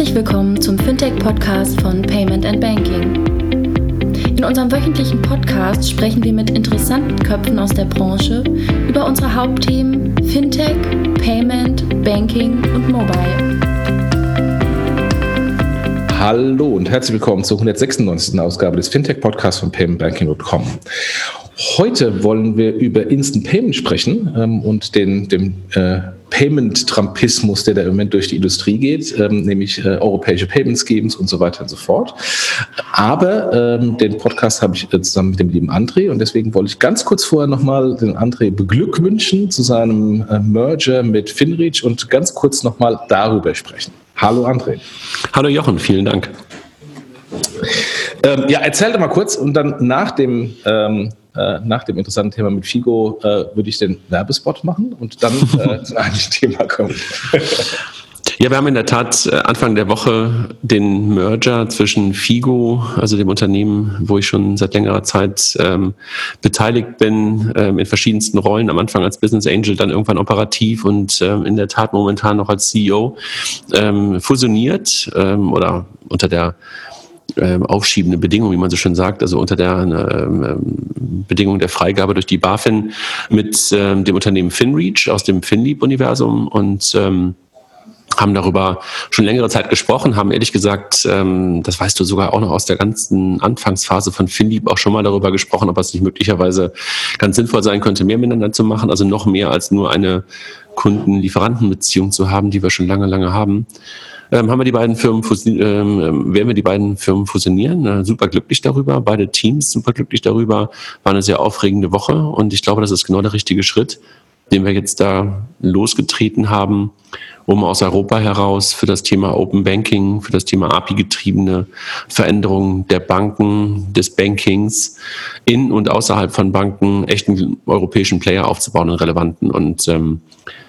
Herzlich willkommen zum Fintech-Podcast von Payment and Banking. In unserem wöchentlichen Podcast sprechen wir mit interessanten Köpfen aus der Branche über unsere Hauptthemen Fintech, Payment, Banking und Mobile. Hallo und herzlich willkommen zur 196. Ausgabe des Fintech-Podcasts von paymentbanking.com. Heute wollen wir über Instant Payment sprechen ähm, und den, dem äh, Payment-Trampismus, der da im Moment durch die Industrie geht, ähm, nämlich äh, europäische Payment Schemes und so weiter und so fort. Aber ähm, den Podcast habe ich äh, zusammen mit dem lieben André und deswegen wollte ich ganz kurz vorher nochmal den André beglückwünschen zu seinem äh, Merger mit Finreach und ganz kurz nochmal darüber sprechen. Hallo André. Hallo Jochen, vielen Dank. Ähm, ja, erzähl doch mal kurz und dann nach dem ähm, äh, nach dem interessanten Thema mit Figo äh, würde ich den Werbespot machen und dann äh, zum eigentlichen Thema kommen. Ja, wir haben in der Tat äh, Anfang der Woche den Merger zwischen Figo, also dem Unternehmen, wo ich schon seit längerer Zeit ähm, beteiligt bin, ähm, in verschiedensten Rollen, am Anfang als Business Angel, dann irgendwann operativ und ähm, in der Tat momentan noch als CEO, ähm, fusioniert ähm, oder unter der ähm, aufschiebende Bedingung, wie man so schön sagt, also unter der ähm, Bedingung der Freigabe durch die BaFin mit ähm, dem Unternehmen FinReach aus dem FinLeap-Universum und ähm, haben darüber schon längere Zeit gesprochen, haben ehrlich gesagt, ähm, das weißt du sogar auch noch aus der ganzen Anfangsphase von FinLeap auch schon mal darüber gesprochen, ob es nicht möglicherweise ganz sinnvoll sein könnte, mehr miteinander zu machen, also noch mehr als nur eine Kunden-Lieferanten-Beziehung zu haben, die wir schon lange, lange haben ähm, haben wir die beiden Firmen ähm, werden wir die beiden Firmen fusionieren. Äh, super glücklich darüber, beide Teams super glücklich darüber. War eine sehr aufregende Woche und ich glaube, das ist genau der richtige Schritt, den wir jetzt da losgetreten haben, um aus Europa heraus für das Thema Open Banking, für das Thema API-getriebene Veränderungen der Banken, des Bankings in und außerhalb von Banken echten europäischen Player aufzubauen, einen relevanten. Und ähm,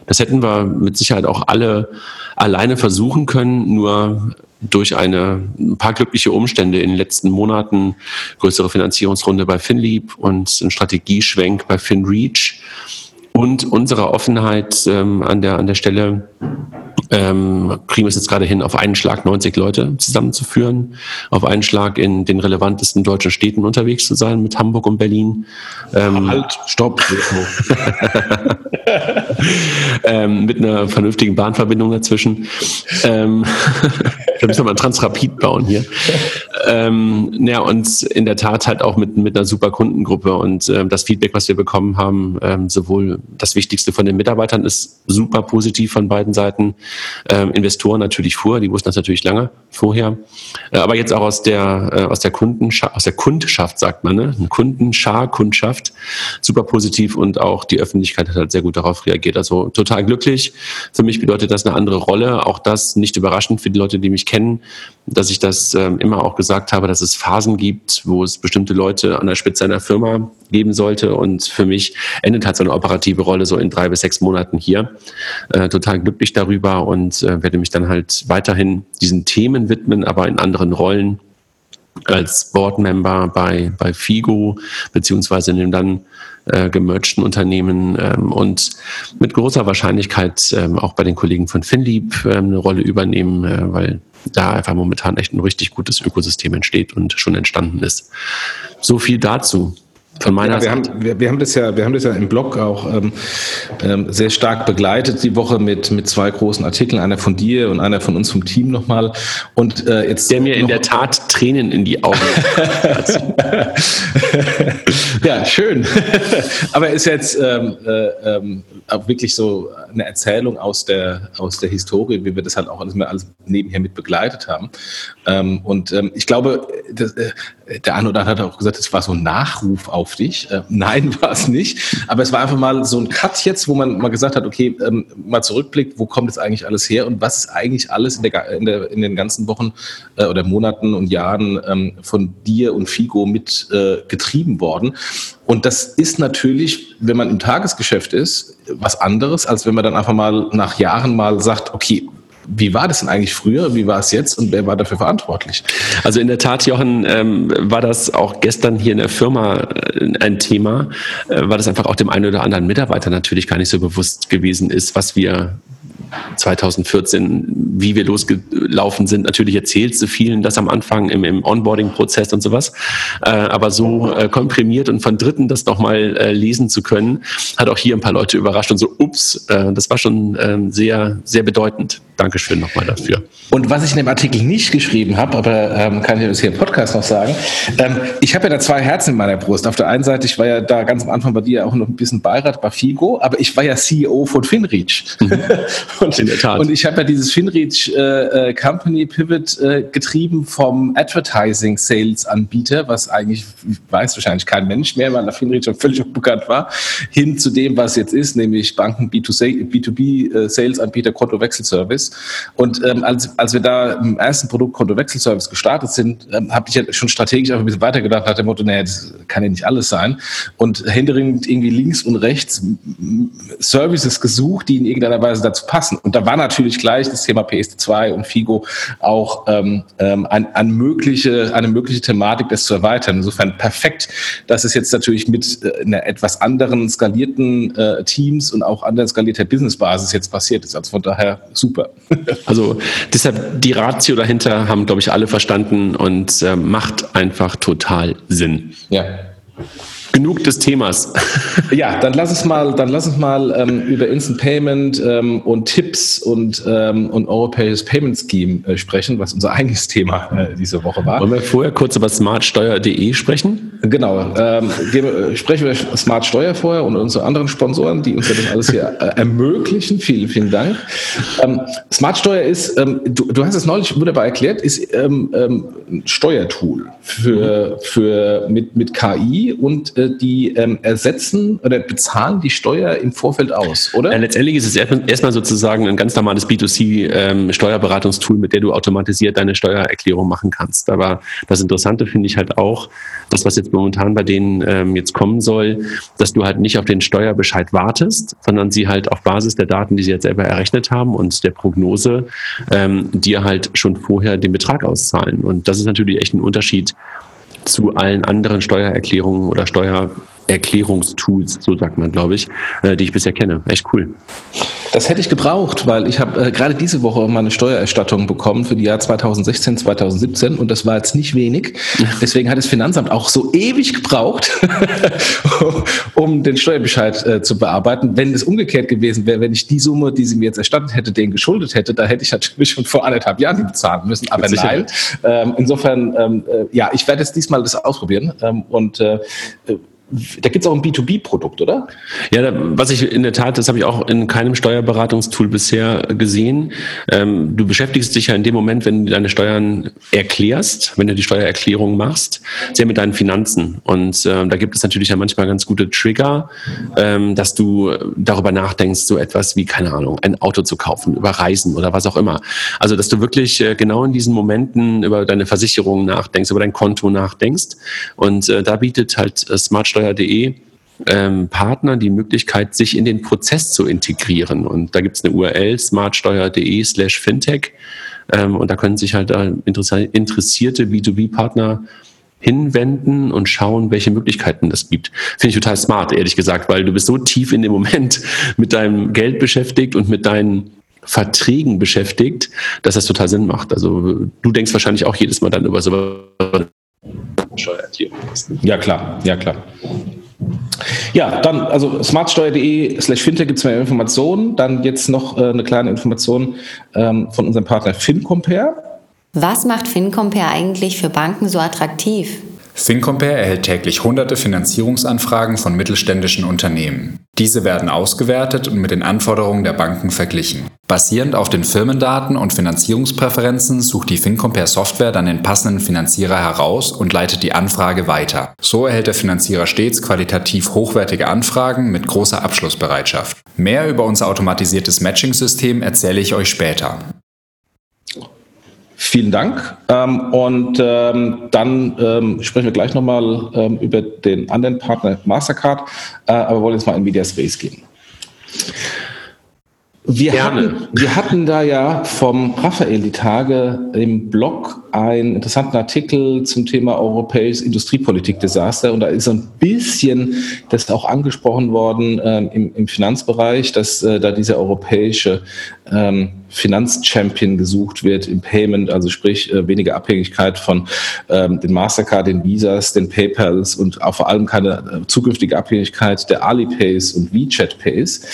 das hätten wir mit Sicherheit auch alle alleine versuchen können, nur durch eine, ein paar glückliche Umstände in den letzten Monaten, größere Finanzierungsrunde bei FinLeap und ein Strategieschwenk bei FinReach und unsere Offenheit ähm, an, der, an der Stelle ähm, kriegen wir es jetzt gerade hin, auf einen Schlag 90 Leute zusammenzuführen, auf einen Schlag in den relevantesten deutschen Städten unterwegs zu sein, mit Hamburg und Berlin. Ähm, halt, stopp. ähm, mit einer vernünftigen Bahnverbindung dazwischen. Ähm, da müssen wir mal ein Transrapid bauen hier. Ähm, ja, und in der Tat halt auch mit, mit einer super Kundengruppe und ähm, das Feedback, was wir bekommen haben, ähm, sowohl das Wichtigste von den Mitarbeitern ist super positiv von beiden Seiten. Ähm, Investoren natürlich vor, die wussten das natürlich lange vorher. Äh, aber jetzt auch aus der, äh, aus der Kundenschaft, aus der Kundschaft, sagt man, ne? Kundenschar, Kundschaft, super positiv und auch die Öffentlichkeit hat halt sehr gut darauf reagiert. Also total glücklich. Für mich bedeutet das eine andere Rolle. Auch das nicht überraschend für die Leute, die mich kennen, dass ich das ähm, immer auch gesagt habe, dass es Phasen gibt, wo es bestimmte Leute an der Spitze einer Firma geben sollte. Und für mich endet halt so eine operative Rolle so in drei bis sechs Monaten hier. Äh, total glücklich darüber und äh, werde mich dann halt weiterhin diesen Themen widmen, aber in anderen Rollen als Boardmember bei, bei FIGO, beziehungsweise in dem dann äh, gemergten Unternehmen ähm, und mit großer Wahrscheinlichkeit ähm, auch bei den Kollegen von FinLeap äh, eine Rolle übernehmen, äh, weil da einfach momentan echt ein richtig gutes Ökosystem entsteht und schon entstanden ist. So viel dazu. Von meiner ja, wir Seite. Haben, wir, wir, haben das ja, wir haben das ja im Blog auch ähm, ähm, sehr stark begleitet die Woche mit, mit zwei großen Artikeln, einer von dir und einer von uns vom Team nochmal. Und äh, jetzt der mir in der Tat Tränen in die Augen. ja, schön. Aber ist jetzt ähm, äh, ähm, auch wirklich so eine Erzählung aus der aus der Historie, wie wir das halt auch alles, alles nebenher mit begleitet haben. Ähm, und ähm, ich glaube, das, äh, der andere hat auch gesagt, es war so ein Nachruf auf dich. Äh, nein, war es nicht. Aber es war einfach mal so ein Cut jetzt, wo man mal gesagt hat, okay, ähm, mal zurückblickt, wo kommt jetzt eigentlich alles her und was ist eigentlich alles in, der, in, der, in den ganzen Wochen äh, oder Monaten und Jahren ähm, von dir und Figo mit äh, getrieben worden. Und das ist natürlich, wenn man im Tagesgeschäft ist, was anderes, als wenn man dann einfach mal nach Jahren mal sagt, okay, wie war das denn eigentlich früher? Wie war es jetzt? Und wer war dafür verantwortlich? Also in der Tat, Jochen, ähm, war das auch gestern hier in der Firma äh, ein Thema, äh, weil das einfach auch dem einen oder anderen Mitarbeiter natürlich gar nicht so bewusst gewesen ist, was wir 2014, wie wir losgelaufen sind. Natürlich erzählst du vielen das am Anfang im, im Onboarding-Prozess und sowas. Äh, aber so äh, komprimiert und von Dritten das nochmal äh, lesen zu können, hat auch hier ein paar Leute überrascht und so, ups, äh, das war schon ähm, sehr, sehr bedeutend. Dankeschön nochmal dafür. Und was ich in dem Artikel nicht geschrieben habe, aber ähm, kann ich das hier im Podcast noch sagen, ähm, ich habe ja da zwei Herzen in meiner Brust. Auf der einen Seite, ich war ja da ganz am Anfang bei dir auch noch ein bisschen Beirat bei Figo, aber ich war ja CEO von Finreach. Mhm. und, in der Tat. und ich habe ja dieses Finreach äh, äh, Company Pivot äh, getrieben vom Advertising Sales Anbieter, was eigentlich weiß wahrscheinlich kein Mensch mehr, weil der Finreach schon völlig unbekannt war, hin zu dem, was jetzt ist, nämlich Banken B2C, B2B äh, Sales Anbieter Kontowechselservice. Und ähm, als, als wir da im ersten Produkt Kontowechselservice gestartet sind, ähm, habe ich ja schon strategisch einfach ein bisschen weitergedacht, nach dem Motto, naja, das kann ja nicht alles sein. Und händeringend irgendwie links und rechts Services gesucht, die in irgendeiner Weise dazu passen. Und da war natürlich gleich das Thema PSD2 und FIGO auch ähm, ähm, ein, ein mögliche, eine mögliche Thematik, das zu erweitern. Insofern perfekt, dass es jetzt natürlich mit äh, einer etwas anderen skalierten äh, Teams und auch anderen skalierter Businessbasis jetzt passiert ist. Also von daher super. Also deshalb die Ratio dahinter haben, glaube ich, alle verstanden und äh, macht einfach total Sinn. Ja. Genug des Themas. Ja, dann lass uns mal, dann lass uns mal ähm, über Instant Payment ähm, und Tipps und, ähm, und europäisches Payment Scheme äh, sprechen, was unser eigentliches Thema äh, diese Woche war. Wollen wir vorher kurz über smartsteuer.de sprechen? Genau. Ähm, gehen, äh, sprechen wir Smart Steuer vorher und unsere anderen Sponsoren, die uns ja das alles hier äh, ermöglichen. Vielen, vielen Dank. Ähm, Smart Steuer ist, ähm, du, du hast es neulich wunderbar erklärt, ist ein Steuertool für, für mit, mit KI und die ähm, ersetzen oder bezahlen die Steuer im Vorfeld aus, oder? Letztendlich ist es erstmal sozusagen ein ganz normales B2C-Steuerberatungstool, ähm, mit der du automatisiert deine Steuererklärung machen kannst. Aber das Interessante finde ich halt auch, das, was jetzt momentan bei denen ähm, jetzt kommen soll, dass du halt nicht auf den Steuerbescheid wartest, sondern sie halt auf Basis der Daten, die sie jetzt selber errechnet haben und der Prognose, ähm, dir halt schon vorher den Betrag auszahlen. Und das ist natürlich echt ein Unterschied zu allen anderen Steuererklärungen oder Steuererklärungstools, so sagt man, glaube ich, äh, die ich bisher kenne. Echt cool. Das hätte ich gebraucht, weil ich habe äh, gerade diese Woche meine Steuererstattung bekommen für die Jahr 2016, 2017 und das war jetzt nicht wenig. Deswegen hat das Finanzamt auch so ewig gebraucht, um den Steuerbescheid äh, zu bearbeiten. Wenn es umgekehrt gewesen wäre, wenn ich die Summe, die sie mir jetzt erstattet hätte, denen geschuldet hätte, da hätte ich natürlich schon vor anderthalb Jahren die bezahlen müssen. Aber nein. Ähm, insofern, ähm, äh, ja, ich werde jetzt diesmal das ausprobieren ähm, und äh, da gibt es auch ein B2B-Produkt, oder? Ja, da, was ich in der Tat, das habe ich auch in keinem Steuerberatungstool bisher gesehen. Ähm, du beschäftigst dich ja in dem Moment, wenn du deine Steuern erklärst, wenn du die Steuererklärung machst, sehr mit deinen Finanzen. Und ähm, da gibt es natürlich ja manchmal ganz gute Trigger, ähm, dass du darüber nachdenkst, so etwas wie, keine Ahnung, ein Auto zu kaufen, über Reisen oder was auch immer. Also, dass du wirklich äh, genau in diesen Momenten über deine Versicherung nachdenkst, über dein Konto nachdenkst. Und äh, da bietet halt äh, Smart Steuer smartsteuer.de ähm, Partner die Möglichkeit, sich in den Prozess zu integrieren. Und da gibt es eine URL, smartsteuer.de slash fintech. Ähm, und da können sich halt äh, interessierte B2B-Partner hinwenden und schauen, welche Möglichkeiten es gibt. Finde ich total smart, ehrlich gesagt, weil du bist so tief in dem Moment mit deinem Geld beschäftigt und mit deinen Verträgen beschäftigt, dass das total Sinn macht. Also du denkst wahrscheinlich auch jedes Mal dann über Steuererklärung ist. Ja, klar, ja, klar. Ja, dann, also smartsteuer.de slash fintech gibt es mehr Informationen. Dann jetzt noch äh, eine kleine Information ähm, von unserem Partner FinCompare. Was macht FinCompare eigentlich für Banken so attraktiv? FinCompare erhält täglich hunderte Finanzierungsanfragen von mittelständischen Unternehmen. Diese werden ausgewertet und mit den Anforderungen der Banken verglichen. Basierend auf den Firmendaten und Finanzierungspräferenzen sucht die FinCompare Software dann den passenden Finanzierer heraus und leitet die Anfrage weiter. So erhält der Finanzierer stets qualitativ hochwertige Anfragen mit großer Abschlussbereitschaft. Mehr über unser automatisiertes Matching-System erzähle ich euch später. Vielen Dank. Ähm, und ähm, dann ähm, sprechen wir gleich nochmal ähm, über den anderen Partner Mastercard, äh, aber wir wollen jetzt mal in Medias Res gehen. Wir hatten, wir hatten da ja vom Raphael die Tage im Blog einen interessanten Artikel zum Thema europäisches Industriepolitik-Desaster und da ist so ein bisschen das auch angesprochen worden äh, im, im, Finanzbereich, dass äh, da dieser europäische ähm, Finanzchampion gesucht wird im Payment, also sprich äh, weniger Abhängigkeit von ähm, den Mastercard, den Visas, den PayPals und auch vor allem keine äh, zukünftige Abhängigkeit der Alipays und WeChat Pays.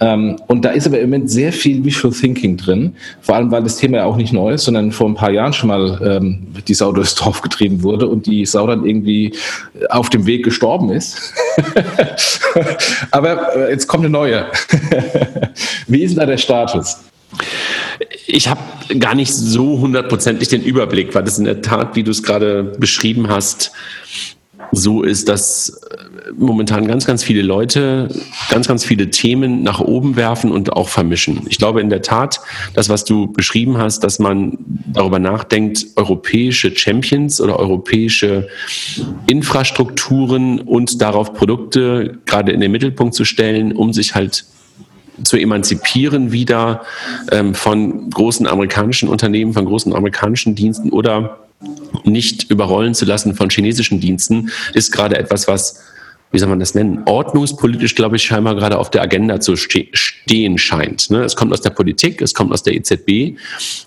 Ähm, und da ist aber im Moment sehr viel Visual Thinking drin, vor allem weil das Thema ja auch nicht neu ist, sondern vor ein paar Jahren schon mal ähm, die Sau durchs Dorf getrieben wurde und die Sau dann irgendwie auf dem Weg gestorben ist. aber äh, jetzt kommt eine neue. Wie ist da der Status? Ich habe gar nicht so hundertprozentig den Überblick, weil das in der Tat, wie du es gerade beschrieben hast, so ist, dass äh, momentan ganz, ganz viele Leute ganz, ganz viele Themen nach oben werfen und auch vermischen. Ich glaube in der Tat, das, was du beschrieben hast, dass man darüber nachdenkt, europäische Champions oder europäische Infrastrukturen und darauf Produkte gerade in den Mittelpunkt zu stellen, um sich halt zu emanzipieren wieder ähm, von großen amerikanischen Unternehmen, von großen amerikanischen Diensten oder nicht überrollen zu lassen von chinesischen Diensten, ist gerade etwas, was, wie soll man das nennen, ordnungspolitisch, glaube ich, scheinbar gerade auf der Agenda zu ste stehen scheint. Ne? Es kommt aus der Politik, es kommt aus der EZB.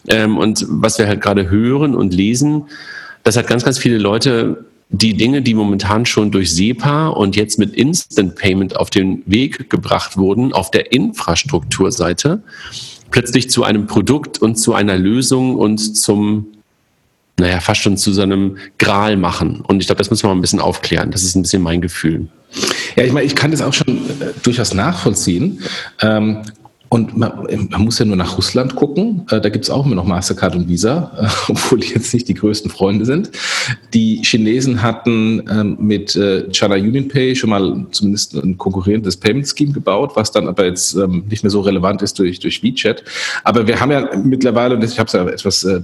Ähm, und was wir halt gerade hören und lesen, das hat ganz, ganz viele Leute die Dinge, die momentan schon durch SEPA und jetzt mit Instant Payment auf den Weg gebracht wurden, auf der Infrastrukturseite, plötzlich zu einem Produkt und zu einer Lösung und zum, naja, fast schon zu so einem Gral machen. Und ich glaube, das müssen wir mal ein bisschen aufklären. Das ist ein bisschen mein Gefühl. Ja, ich meine, ich kann das auch schon äh, durchaus nachvollziehen. Ähm, und man, man, muss ja nur nach Russland gucken. Äh, da gibt es auch immer noch Mastercard und Visa, obwohl die jetzt nicht die größten Freunde sind. Die Chinesen hatten ähm, mit äh, China Union Pay schon mal zumindest ein konkurrierendes Payment Scheme gebaut, was dann aber jetzt ähm, nicht mehr so relevant ist durch, durch WeChat. Aber wir haben ja mittlerweile, und ich habe es ja etwas äh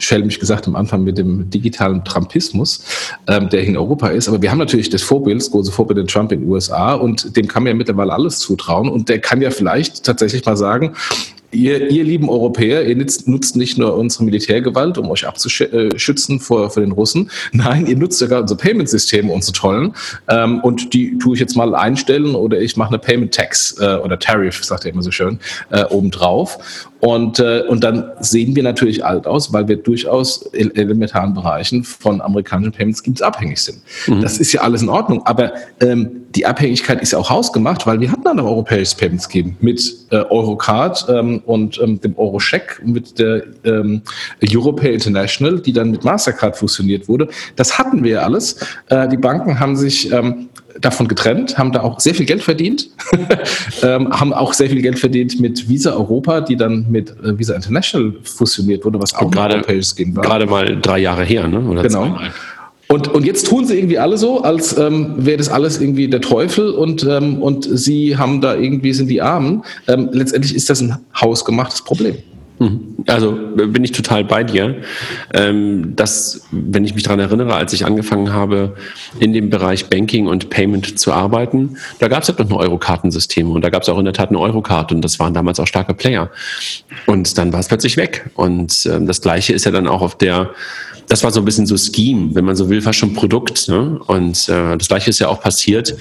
schelmisch gesagt am Anfang mit dem digitalen Trumpismus, ähm, der in Europa ist. Aber wir haben natürlich das Vorbild, das große Vorbild in Trump in den USA und dem kann man ja mittlerweile alles zutrauen. Und der kann ja vielleicht tatsächlich mal sagen, Ihr, ihr lieben Europäer, ihr nutzt, nutzt nicht nur unsere Militärgewalt, um euch abzuschützen vor, vor den Russen. Nein, ihr nutzt sogar unsere Payment-Systeme, unsere tollen. Ähm, und die tue ich jetzt mal einstellen oder ich mache eine Payment Tax äh, oder Tariff, sagt er immer so schön, äh, obendrauf. Und, äh, und dann sehen wir natürlich alt aus, weil wir durchaus in elementaren Bereichen von amerikanischen Payment Schemes abhängig sind. Mhm. Das ist ja alles in Ordnung, aber ähm, die Abhängigkeit ist ja auch hausgemacht, weil wir hatten ein europäisches Payment Scheme mit äh, Eurocard ähm, und ähm, dem Eurocheck, mit der ähm, Europay International, die dann mit Mastercard fusioniert wurde. Das hatten wir ja alles. Äh, die Banken haben sich ähm, davon getrennt, haben da auch sehr viel Geld verdient, ähm, haben auch sehr viel Geld verdient mit Visa Europa, die dann mit äh, Visa International fusioniert wurde, was auch gerade, europäisches war. Gerade mal drei Jahre her, ne? Oder genau. Zweimal. Und, und jetzt tun sie irgendwie alle so, als ähm, wäre das alles irgendwie der Teufel und, ähm, und sie haben da irgendwie sind die Armen. Ähm, letztendlich ist das ein hausgemachtes Problem. Mhm. Also bin ich total bei dir. Ähm, dass, wenn ich mich daran erinnere, als ich angefangen habe, in dem Bereich Banking und Payment zu arbeiten, da gab es halt noch ein Eurokartensystem und da gab es auch in der Tat eine Eurokarte und das waren damals auch starke Player. Und dann war es plötzlich weg. Und ähm, das Gleiche ist ja dann auch auf der das war so ein bisschen so Scheme, wenn man so will, fast schon Produkt. Ne? Und äh, das gleiche ist ja auch passiert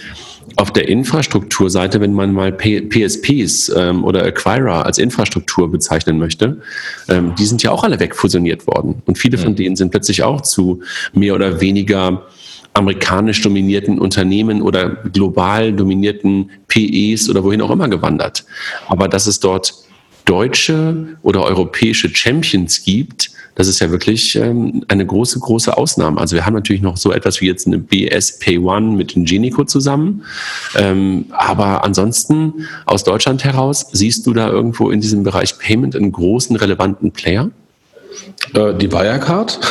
auf der Infrastrukturseite, wenn man mal P PSPs ähm, oder Acquirer als Infrastruktur bezeichnen möchte, ähm, die sind ja auch alle wegfusioniert worden. Und viele von denen sind plötzlich auch zu mehr oder weniger amerikanisch dominierten Unternehmen oder global dominierten PEs oder wohin auch immer gewandert. Aber dass es dort deutsche oder europäische Champions gibt, das ist ja wirklich ähm, eine große, große Ausnahme. Also wir haben natürlich noch so etwas wie jetzt eine BSP One mit Ingenico zusammen. Ähm, aber ansonsten aus Deutschland heraus, siehst du da irgendwo in diesem Bereich Payment einen großen, relevanten Player? Äh, die Wirecard.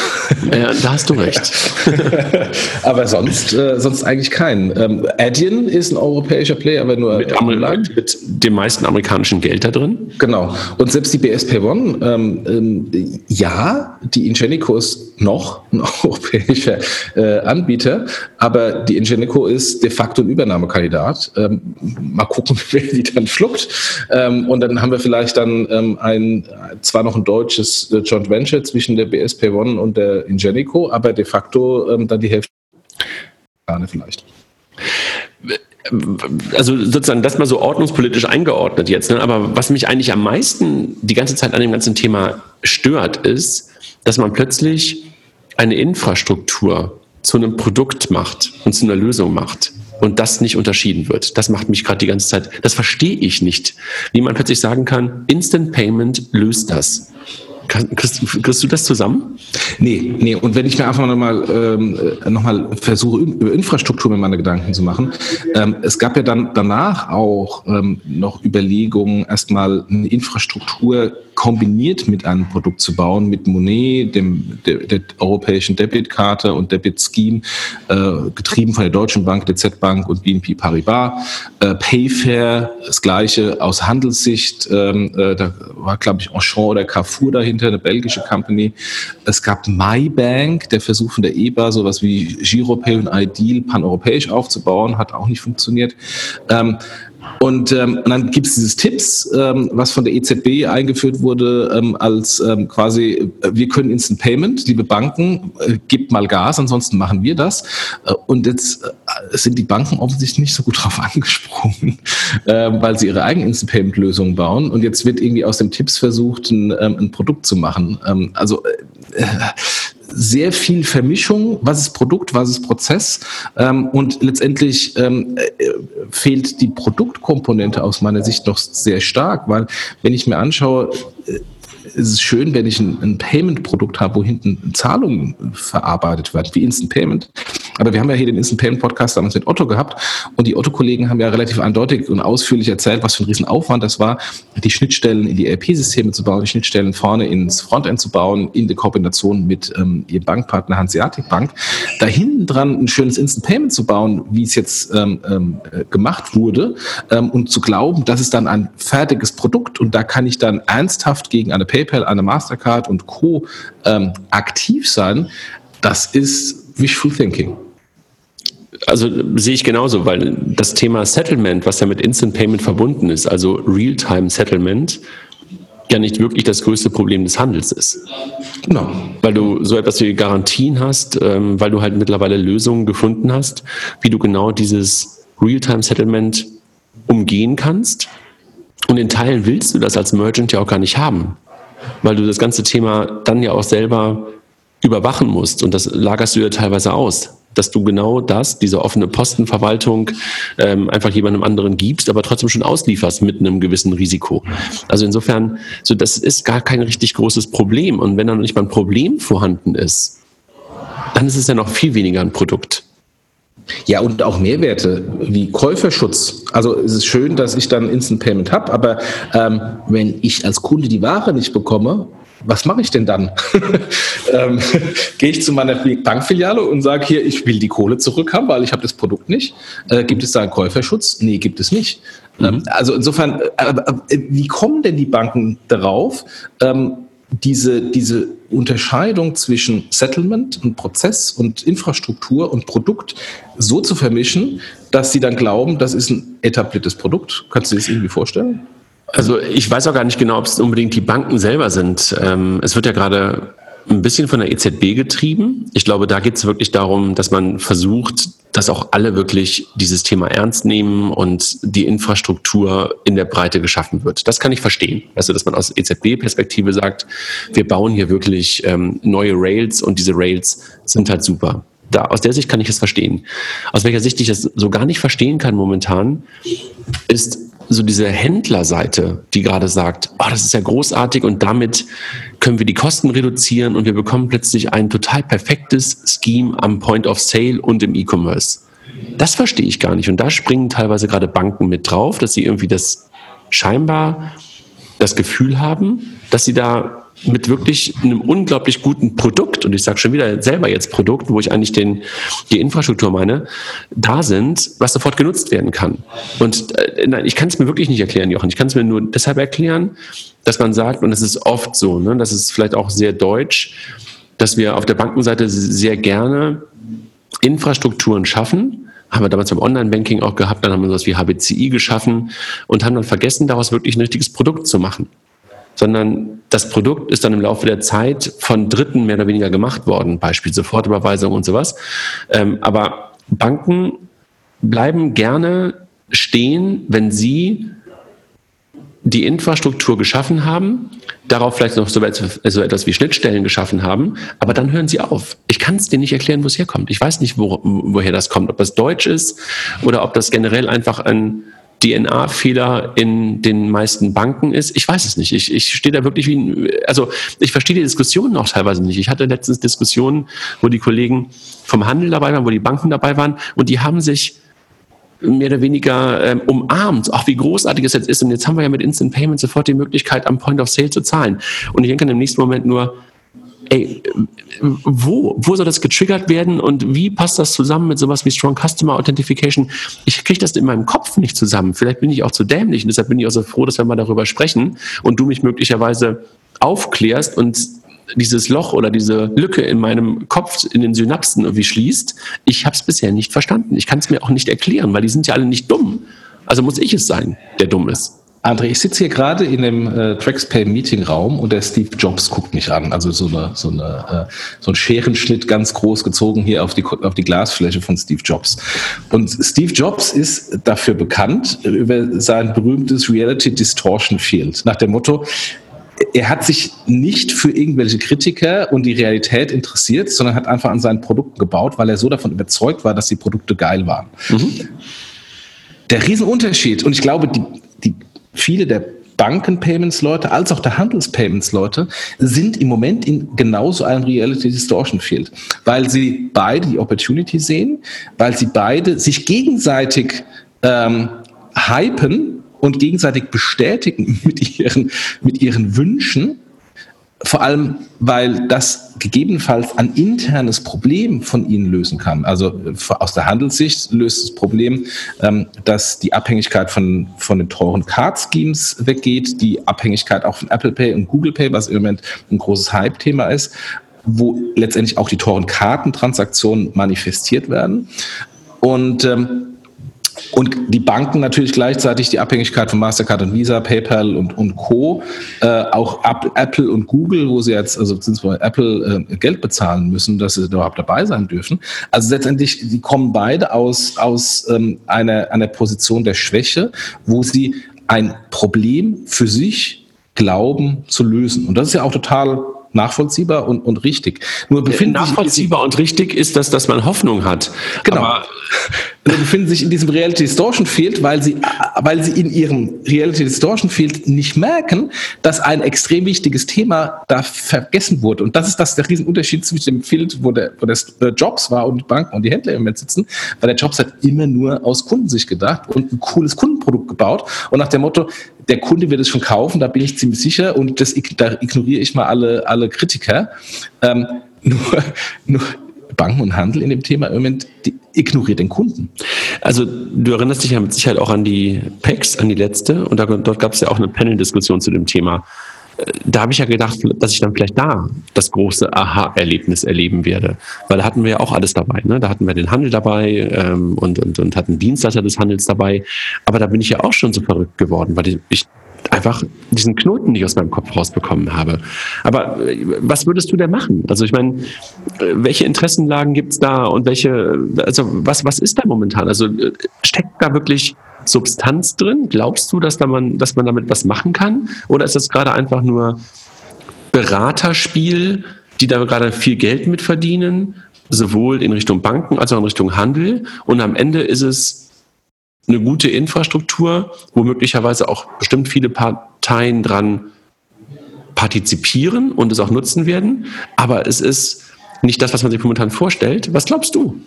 Ja, da hast du recht. aber sonst, äh, sonst eigentlich keinen. Ähm, Adyen ist ein europäischer Player, aber nur mit, mit, mit, dem meisten amerikanischen Geld da drin. Genau. Und selbst die BSP One, ähm, ähm, ja, die Ingenico ist noch ein europäischer äh, Anbieter, aber die Ingenico ist de facto ein Übernahmekandidat. Ähm, mal gucken, wer die dann schluckt. Ähm, und dann haben wir vielleicht dann ähm, ein, zwar noch ein deutsches äh, Joint Venture zwischen der BSP One und der Ingenico, aber de facto ähm, dann die Hälfte vielleicht. also sozusagen das mal so ordnungspolitisch eingeordnet jetzt. Ne? Aber was mich eigentlich am meisten die ganze Zeit an dem ganzen Thema stört, ist, dass man plötzlich eine Infrastruktur zu einem Produkt macht und zu einer Lösung macht und das nicht unterschieden wird. Das macht mich gerade die ganze Zeit, das verstehe ich nicht, wie man plötzlich sagen kann, Instant Payment löst das. Kriegst, kriegst, du das zusammen? Nee, nee. Und wenn ich mir einfach nochmal ähm, noch versuche, über Infrastruktur mir meine Gedanken zu machen, ähm, es gab ja dann danach auch ähm, noch Überlegungen, erstmal eine Infrastruktur kombiniert mit einem Produkt zu bauen, mit Monet, dem, der, der europäischen Debitkarte und Debit Scheme, äh, getrieben von der Deutschen Bank, der Z-Bank und BNP Paribas. Äh, Payfair, das gleiche aus Handelssicht, ähm, äh, da war, glaube ich, Auchan oder Carrefour dahinter, eine belgische Company. Es gab MyBank, der Versuch von der EBA, sowas wie Giropay und Ideal paneuropäisch aufzubauen, hat auch nicht funktioniert. Ähm, und, ähm, und dann gibt es dieses Tipps, ähm, was von der EZB eingeführt wurde, ähm, als ähm, quasi, äh, wir können Instant Payment, liebe Banken, äh, gebt mal Gas, ansonsten machen wir das. Äh, und jetzt äh, sind die Banken offensichtlich nicht so gut drauf angesprungen, äh, weil sie ihre eigenen Instant Payment Lösungen bauen. Und jetzt wird irgendwie aus dem Tipps versucht, ein, ähm, ein Produkt zu machen. Ähm, also äh, sehr viel Vermischung, was ist Produkt, was ist Prozess ähm, und letztendlich ähm, äh, fehlt die Produktkomponente aus meiner Sicht noch sehr stark, weil wenn ich mir anschaue, äh, es ist schön, wenn ich ein, ein Payment-Produkt habe, wo hinten Zahlungen verarbeitet werden, wie Instant Payment. Aber wir haben ja hier den Instant Payment Podcast damals mit Otto gehabt und die Otto-Kollegen haben ja relativ eindeutig und ausführlich erzählt, was für ein Riesenaufwand das war, die Schnittstellen in die ERP-Systeme zu bauen, die Schnittstellen vorne ins Frontend zu bauen, in der Kombination mit ähm, ihrem Bankpartner Hanseatic Bank. Da hinten dran ein schönes Instant Payment zu bauen, wie es jetzt ähm, ähm, gemacht wurde ähm, und zu glauben, das ist dann ein fertiges Produkt und da kann ich dann ernsthaft gegen eine PayPal, eine Mastercard und Co. Ähm, aktiv sein, das ist wishful thinking also sehe ich genauso, weil das Thema Settlement, was ja mit Instant Payment verbunden ist, also Real-Time Settlement, ja nicht wirklich das größte Problem des Handels ist. Genau. Weil du so etwas wie Garantien hast, ähm, weil du halt mittlerweile Lösungen gefunden hast, wie du genau dieses Real-Time Settlement umgehen kannst. Und in Teilen willst du das als Merchant ja auch gar nicht haben, weil du das ganze Thema dann ja auch selber überwachen musst und das lagerst du ja teilweise aus dass du genau das, diese offene Postenverwaltung, ähm, einfach jemandem anderen gibst, aber trotzdem schon auslieferst mit einem gewissen Risiko. Also insofern, so das ist gar kein richtig großes Problem. Und wenn dann nicht mal ein Problem vorhanden ist, dann ist es ja noch viel weniger ein Produkt. Ja, und auch Mehrwerte wie Käuferschutz. Also es ist schön, dass ich dann Instant Payment habe, aber ähm, wenn ich als Kunde die Ware nicht bekomme, was mache ich denn dann? ähm, Gehe ich zu meiner Bankfiliale und sage hier, ich will die Kohle zurückhaben, weil ich habe das Produkt nicht. Äh, gibt es da einen Käuferschutz? Nee, gibt es nicht. Mhm. Ähm, also insofern, äh, äh, wie kommen denn die Banken darauf, ähm, diese, diese Unterscheidung zwischen Settlement und Prozess und Infrastruktur und Produkt so zu vermischen, dass sie dann glauben, das ist ein etabliertes Produkt? Kannst du dir das irgendwie vorstellen? Also ich weiß auch gar nicht genau, ob es unbedingt die Banken selber sind. Ähm, es wird ja gerade ein bisschen von der EZB getrieben. Ich glaube, da geht es wirklich darum, dass man versucht, dass auch alle wirklich dieses Thema ernst nehmen und die Infrastruktur in der Breite geschaffen wird. Das kann ich verstehen. Also, dass man aus EZB-Perspektive sagt, wir bauen hier wirklich ähm, neue Rails und diese Rails sind halt super. Da, aus der Sicht kann ich es verstehen. Aus welcher Sicht ich das so gar nicht verstehen kann momentan, ist so diese Händlerseite, die gerade sagt, oh, das ist ja großartig und damit können wir die Kosten reduzieren und wir bekommen plötzlich ein total perfektes Scheme am Point of Sale und im E-Commerce. Das verstehe ich gar nicht. Und da springen teilweise gerade Banken mit drauf, dass sie irgendwie das scheinbar das Gefühl haben, dass sie da mit wirklich einem unglaublich guten Produkt, und ich sage schon wieder selber jetzt Produkt, wo ich eigentlich den, die Infrastruktur meine, da sind, was sofort genutzt werden kann. Und äh, nein, ich kann es mir wirklich nicht erklären, Jochen. Ich kann es mir nur deshalb erklären, dass man sagt, und das ist oft so, ne, das ist vielleicht auch sehr deutsch, dass wir auf der Bankenseite sehr gerne Infrastrukturen schaffen, haben wir damals beim Online-Banking auch gehabt, dann haben wir sowas wie HBCI geschaffen und haben dann vergessen, daraus wirklich ein richtiges Produkt zu machen sondern das Produkt ist dann im Laufe der Zeit von Dritten mehr oder weniger gemacht worden, Beispiel Sofortüberweisung und sowas. Ähm, aber Banken bleiben gerne stehen, wenn sie die Infrastruktur geschaffen haben, darauf vielleicht noch so etwas wie Schnittstellen geschaffen haben, aber dann hören sie auf. Ich kann es dir nicht erklären, wo es herkommt. Ich weiß nicht, wo, woher das kommt, ob das Deutsch ist oder ob das generell einfach ein DNA-Fehler in den meisten Banken ist. Ich weiß es nicht. Ich, ich stehe da wirklich wie ein, also ich verstehe die Diskussionen auch teilweise nicht. Ich hatte letztens Diskussionen, wo die Kollegen vom Handel dabei waren, wo die Banken dabei waren und die haben sich mehr oder weniger ähm, umarmt, ach wie großartig es jetzt ist. Und jetzt haben wir ja mit Instant Payment sofort die Möglichkeit, am Point of Sale zu zahlen. Und ich denke im nächsten Moment nur, ey, wo, wo soll das getriggert werden und wie passt das zusammen mit sowas wie Strong Customer Authentication? Ich kriege das in meinem Kopf nicht zusammen. Vielleicht bin ich auch zu dämlich und deshalb bin ich auch so froh, dass wir mal darüber sprechen und du mich möglicherweise aufklärst und dieses Loch oder diese Lücke in meinem Kopf, in den Synapsen irgendwie schließt. Ich habe es bisher nicht verstanden. Ich kann es mir auch nicht erklären, weil die sind ja alle nicht dumm. Also muss ich es sein, der dumm ist. André, ich sitze hier gerade in dem äh, TraxPay Meeting Raum und der Steve Jobs guckt mich an. Also so eine, so eine, äh, so ein Scherenschnitt ganz groß gezogen hier auf die, auf die Glasfläche von Steve Jobs. Und Steve Jobs ist dafür bekannt über sein berühmtes Reality Distortion Field. Nach dem Motto, er hat sich nicht für irgendwelche Kritiker und die Realität interessiert, sondern hat einfach an seinen Produkten gebaut, weil er so davon überzeugt war, dass die Produkte geil waren. Mhm. Der Riesenunterschied, und ich glaube, die, die, viele der Banken-Payments-Leute als auch der Handels-Payments-Leute sind im Moment in genauso einem Reality Distortion Field, weil sie beide die Opportunity sehen, weil sie beide sich gegenseitig ähm, hypen und gegenseitig bestätigen mit ihren, mit ihren Wünschen. Vor allem, weil das gegebenenfalls ein internes Problem von ihnen lösen kann. Also aus der Handelssicht löst das Problem, ähm, dass die Abhängigkeit von, von den teuren Card-Schemes weggeht, die Abhängigkeit auch von Apple Pay und Google Pay, was im Moment ein großes Hype-Thema ist, wo letztendlich auch die teuren Kartentransaktionen manifestiert werden. Und ähm, und die Banken natürlich gleichzeitig die Abhängigkeit von Mastercard und Visa, PayPal und, und Co. Äh, auch Apple und Google, wo sie jetzt, also beziehungsweise Apple äh, Geld bezahlen müssen, dass sie überhaupt dabei sein dürfen. Also letztendlich, die kommen beide aus, aus ähm, einer, einer Position der Schwäche, wo sie ein Problem für sich glauben zu lösen. Und das ist ja auch total nachvollziehbar und, und richtig. Nur befinden nachvollziehbar und richtig ist das, dass man Hoffnung hat. Genau. Aber befinden sich in diesem Reality Distortion Field, weil sie, weil sie in ihrem Reality Distortion Field nicht merken, dass ein extrem wichtiges Thema da vergessen wurde. Und das ist das der Riesenunterschied zwischen dem Field, wo der, wo der Jobs war und Banken und die Händler im Moment sitzen, weil der Jobs hat immer nur aus Kundensicht gedacht und ein cooles Kundenprodukt gebaut und nach dem Motto, der Kunde wird es schon kaufen, da bin ich ziemlich sicher und das, da ignoriere ich mal alle, alle Kritiker. Ähm, nur, nur Banken und Handel in dem Thema im Moment ignoriert den Kunden. Also du erinnerst dich ja mit Sicherheit auch an die PEX, an die letzte, und da, dort gab es ja auch eine Panel-Diskussion zu dem Thema. Äh, da habe ich ja gedacht, dass ich dann vielleicht da das große Aha-Erlebnis erleben werde. Weil da hatten wir ja auch alles dabei. Ne? Da hatten wir den Handel dabei ähm, und, und, und hatten Dienstleister des Handels dabei. Aber da bin ich ja auch schon so verrückt geworden, weil ich einfach diesen Knoten nicht aus meinem Kopf rausbekommen habe. Aber äh, was würdest du denn machen? Also ich meine, äh, welche Interessenlagen gibt es da und welche, also was, was ist da momentan? Also äh, steckt da wirklich Substanz drin? Glaubst du, dass, da man, dass man damit was machen kann? Oder ist das gerade einfach nur Beraterspiel, die da gerade viel Geld mit verdienen, sowohl in Richtung Banken als auch in Richtung Handel? Und am Ende ist es eine gute Infrastruktur, wo möglicherweise auch bestimmt viele Parteien dran partizipieren und es auch nutzen werden. Aber es ist nicht das, was man sich momentan vorstellt. Was glaubst du?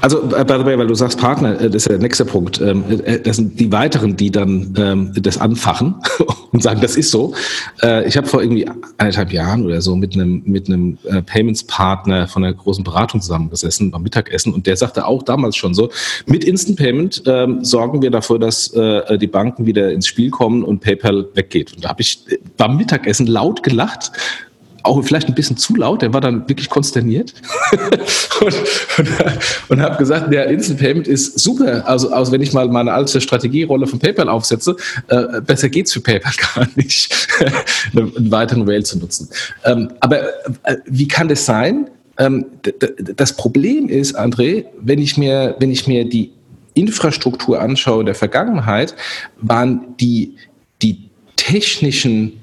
Also, äh, by the way, weil du sagst Partner, äh, das ist der nächste Punkt. Ähm, äh, das sind die weiteren, die dann ähm, das anfachen und sagen, das ist so. Ich habe vor irgendwie eineinhalb Jahren oder so mit einem, mit einem Payments-Partner von einer großen Beratung zusammengesessen beim Mittagessen und der sagte auch damals schon so, mit Instant Payment ähm, sorgen wir dafür, dass die Banken wieder ins Spiel kommen und PayPal weggeht. Und da habe ich beim Mittagessen laut gelacht, auch vielleicht ein bisschen zu laut, der war dann wirklich konsterniert und, und, und habe gesagt, der Instant Payment ist super. Also, also wenn ich mal meine alte Strategierolle von PayPal aufsetze, äh, besser geht's für PayPal gar nicht, einen weiteren Rail zu nutzen. Ähm, aber äh, wie kann das sein? Ähm, das Problem ist, André, wenn ich mir, wenn ich mir die Infrastruktur anschaue der Vergangenheit, waren die, die technischen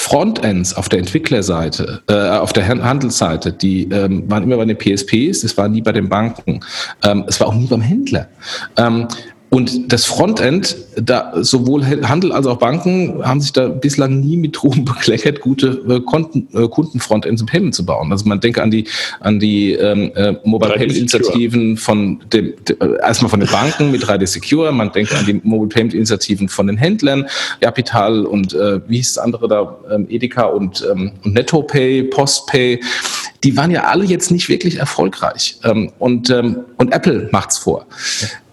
Frontends auf der Entwicklerseite, äh, auf der Handelsseite, die ähm, waren immer bei den PSPs, es war nie bei den Banken, ähm, es war auch nie beim Händler. Ähm, und das Frontend, da sowohl Handel als auch Banken haben sich da bislang nie mit Ruhm bekleckert, gute äh, Konten, äh, Kundenfrontends im Payment zu bauen. Also man denke an die an die ähm, äh, Mobile Payment Initiativen von dem de, äh, erstmal von den Banken mit 3D Secure, man denkt an die Mobile Payment Initiativen von den Händlern, Capital und äh, wie hieß das andere da, ähm, Edeka und, ähm, und NettoPay, Postpay. Die waren ja alle jetzt nicht wirklich erfolgreich. Ähm, und, ähm, und Apple macht's vor.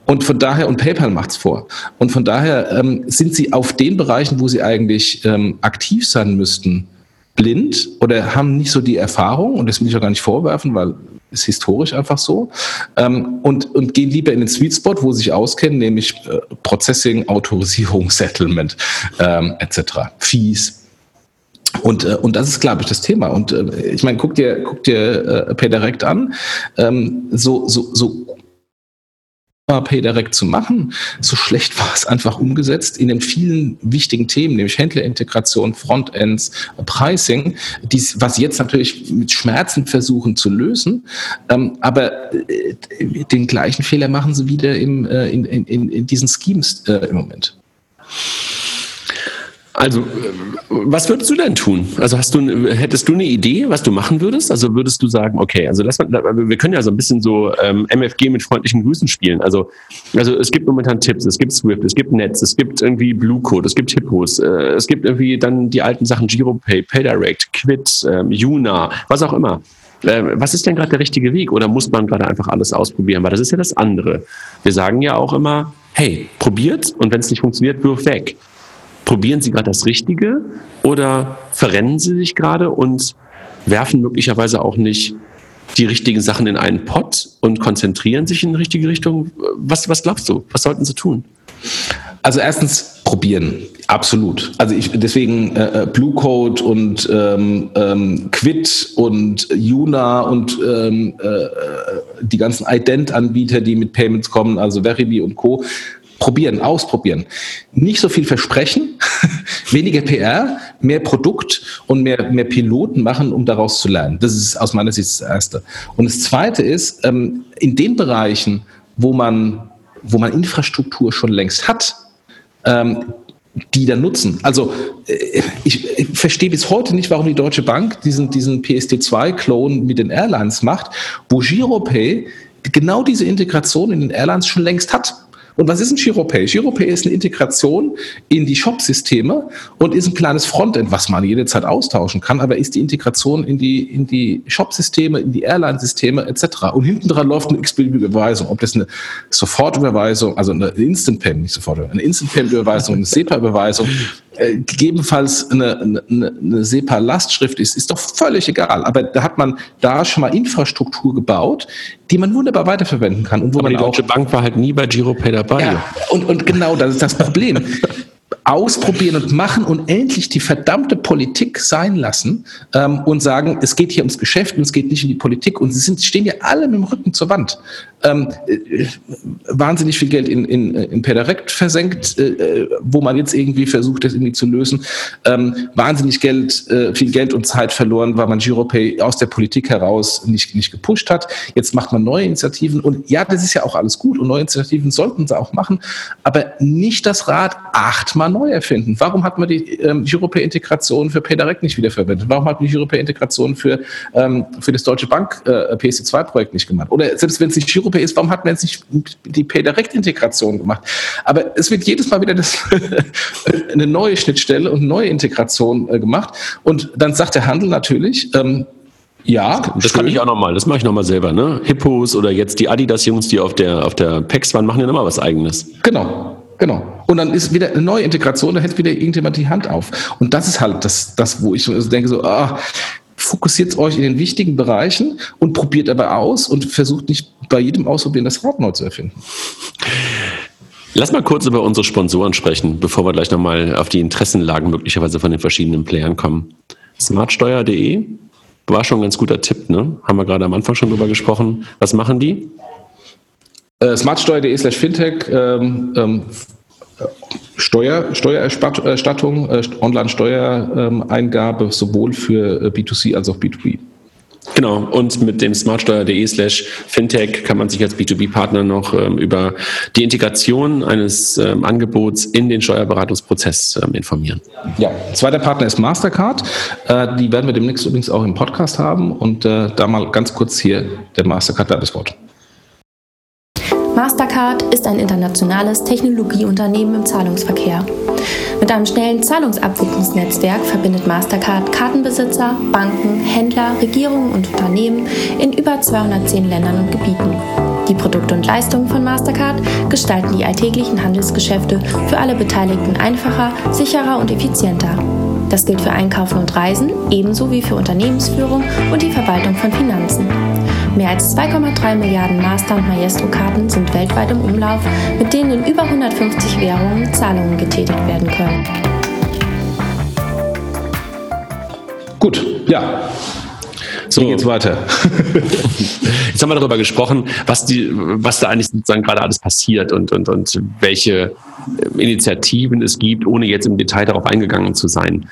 Und von daher, und PayPal macht's vor. Und von daher ähm, sind sie auf den Bereichen, wo sie eigentlich ähm, aktiv sein müssten, blind oder haben nicht so die Erfahrung, und das will ich auch gar nicht vorwerfen, weil es historisch einfach so, ähm, und, und gehen lieber in den Sweet Spot, wo sie sich auskennen, nämlich äh, Processing, Autorisierung, Settlement ähm, etc., Fees. Und, äh, und das ist, glaube ich, das Thema. Und äh, ich meine, guck dir, guck dir äh, PayDirect an. Ähm, so, so, so Pay direkt zu machen. So schlecht war es einfach umgesetzt in den vielen wichtigen Themen, nämlich Händlerintegration, Frontends, Pricing, dies, was jetzt natürlich mit Schmerzen versuchen zu lösen. Ähm, aber äh, den gleichen Fehler machen sie wieder im, äh, in, in, in diesen Schemes äh, im Moment. Also, was würdest du denn tun? Also, hast du, hättest du eine Idee, was du machen würdest? Also, würdest du sagen, okay, also lass mal, wir können ja so ein bisschen so ähm, MFG mit freundlichen Grüßen spielen. Also, also, es gibt momentan Tipps, es gibt Swift, es gibt Netz, es gibt irgendwie Blue Code, es gibt Hippos, äh, es gibt irgendwie dann die alten Sachen GiroPay, PayDirect, Quid, ähm, Yuna, was auch immer. Ähm, was ist denn gerade der richtige Weg? Oder muss man gerade einfach alles ausprobieren? Weil das ist ja das andere. Wir sagen ja auch immer, hey, probiert und wenn es nicht funktioniert, wirf weg probieren Sie gerade das Richtige oder verrennen Sie sich gerade und werfen möglicherweise auch nicht die richtigen Sachen in einen Pott und konzentrieren sich in die richtige Richtung? Was, was glaubst du? Was sollten Sie tun? Also erstens probieren, absolut. Also ich deswegen äh, äh Blue Code und ähm, ähm, Quid und Yuna und ähm, äh, die ganzen Ident-Anbieter, die mit Payments kommen, also Veribi und Co probieren, ausprobieren. Nicht so viel versprechen, weniger PR, mehr Produkt und mehr, mehr Piloten machen, um daraus zu lernen. Das ist aus meiner Sicht das Erste. Und das Zweite ist, ähm, in den Bereichen, wo man, wo man Infrastruktur schon längst hat, ähm, die dann nutzen. Also äh, ich, ich verstehe bis heute nicht, warum die Deutsche Bank diesen, diesen PSD2-Clone mit den Airlines macht, wo Giropay genau diese Integration in den Airlines schon längst hat. Und was ist ein GiroPay? GiroPay ist eine Integration in die Shop-Systeme und ist ein kleines Frontend, was man jederzeit austauschen kann, aber ist die Integration in die, in die Shop-Systeme, in die Airline-Systeme etc. Und hinten dran läuft eine X-Überweisung, ob das eine Sofortüberweisung, also eine Instant Payment, nicht sofort, eine Instant Payment Überweisung, eine SEPA-Überweisung, äh, gegebenenfalls eine, eine, eine SEPA-Lastschrift ist, ist doch völlig egal. Aber da hat man da schon mal Infrastruktur gebaut, die man wunderbar weiterverwenden kann. Und wo Aber man die Deutsche auch, Bank war halt nie bei GiroPay dabei. Ja, und, und genau das ist das Problem. ausprobieren und machen und endlich die verdammte Politik sein lassen ähm, und sagen, es geht hier ums Geschäft und es geht nicht in die Politik und sie sind, stehen ja alle mit dem Rücken zur Wand ähm, äh, wahnsinnig viel Geld in, in, in Pedirect versenkt, äh, wo man jetzt irgendwie versucht, das irgendwie zu lösen. Ähm, wahnsinnig Geld, äh, viel Geld und Zeit verloren, weil man GiroPay aus der Politik heraus nicht, nicht gepusht hat. Jetzt macht man neue Initiativen und ja, das ist ja auch alles gut und neue Initiativen sollten sie auch machen, aber nicht das Rad achtmal neu erfinden. Warum hat man die ähm, GiroPay-Integration für PayDirect nicht wiederverwendet? Warum hat man die GiroPay-Integration für, ähm, für das Deutsche Bank äh, PSD2-Projekt nicht gemacht? Oder selbst wenn es nicht GiroPay ist, warum hat man jetzt nicht die PayDirect-Integration gemacht? Aber es wird jedes Mal wieder das eine neue Schnittstelle und neue Integration äh, gemacht. Und dann sagt der Handel natürlich, ähm, ja, das, das kann ich auch nochmal. Das mache ich nochmal selber. Ne? Hippos oder jetzt die Adidas-Jungs, die auf der, auf der PEX waren, machen ja nochmal was Eigenes. Genau, genau. Und dann ist wieder eine neue Integration, da hält wieder irgendjemand die Hand auf. Und das ist halt das, das wo ich denke so, ah, fokussiert euch in den wichtigen Bereichen und probiert aber aus und versucht nicht bei jedem Ausprobieren das Rad neu zu erfinden. Lass mal kurz über unsere Sponsoren sprechen, bevor wir gleich nochmal auf die Interessenlagen möglicherweise von den verschiedenen Playern kommen. Smartsteuer.de war schon ein ganz guter Tipp, ne? Haben wir gerade am Anfang schon drüber gesprochen. Was machen die? Äh, smartsteuer.de slash fintech, ähm, ähm, Steuer, Steuererstattung, äh, Online-Steuereingabe sowohl für äh, B2C als auch B2B. Genau, und mit dem smartsteuer.de slash fintech kann man sich als B2B-Partner noch ähm, über die Integration eines ähm, Angebots in den Steuerberatungsprozess ähm, informieren. Ja, zweiter Partner ist Mastercard. Äh, die werden wir demnächst übrigens auch im Podcast haben und äh, da mal ganz kurz hier der Mastercard-Werbespot. Mastercard ist ein internationales Technologieunternehmen im Zahlungsverkehr. Mit einem schnellen Zahlungsabwicklungsnetzwerk verbindet Mastercard Kartenbesitzer, Banken, Händler, Regierungen und Unternehmen in über 210 Ländern und Gebieten. Die Produkte und Leistungen von Mastercard gestalten die alltäglichen Handelsgeschäfte für alle Beteiligten einfacher, sicherer und effizienter. Das gilt für Einkaufen und Reisen, ebenso wie für Unternehmensführung und die Verwaltung von Finanzen. Mehr als 2,3 Milliarden Master- und Maestro-Karten sind weltweit im Umlauf, mit denen in über 150 Währungen Zahlungen getätigt werden können. Gut, ja. So Wie geht's weiter. Jetzt haben wir darüber gesprochen, was, die, was da eigentlich sozusagen gerade alles passiert und, und, und welche Initiativen es gibt, ohne jetzt im Detail darauf eingegangen zu sein.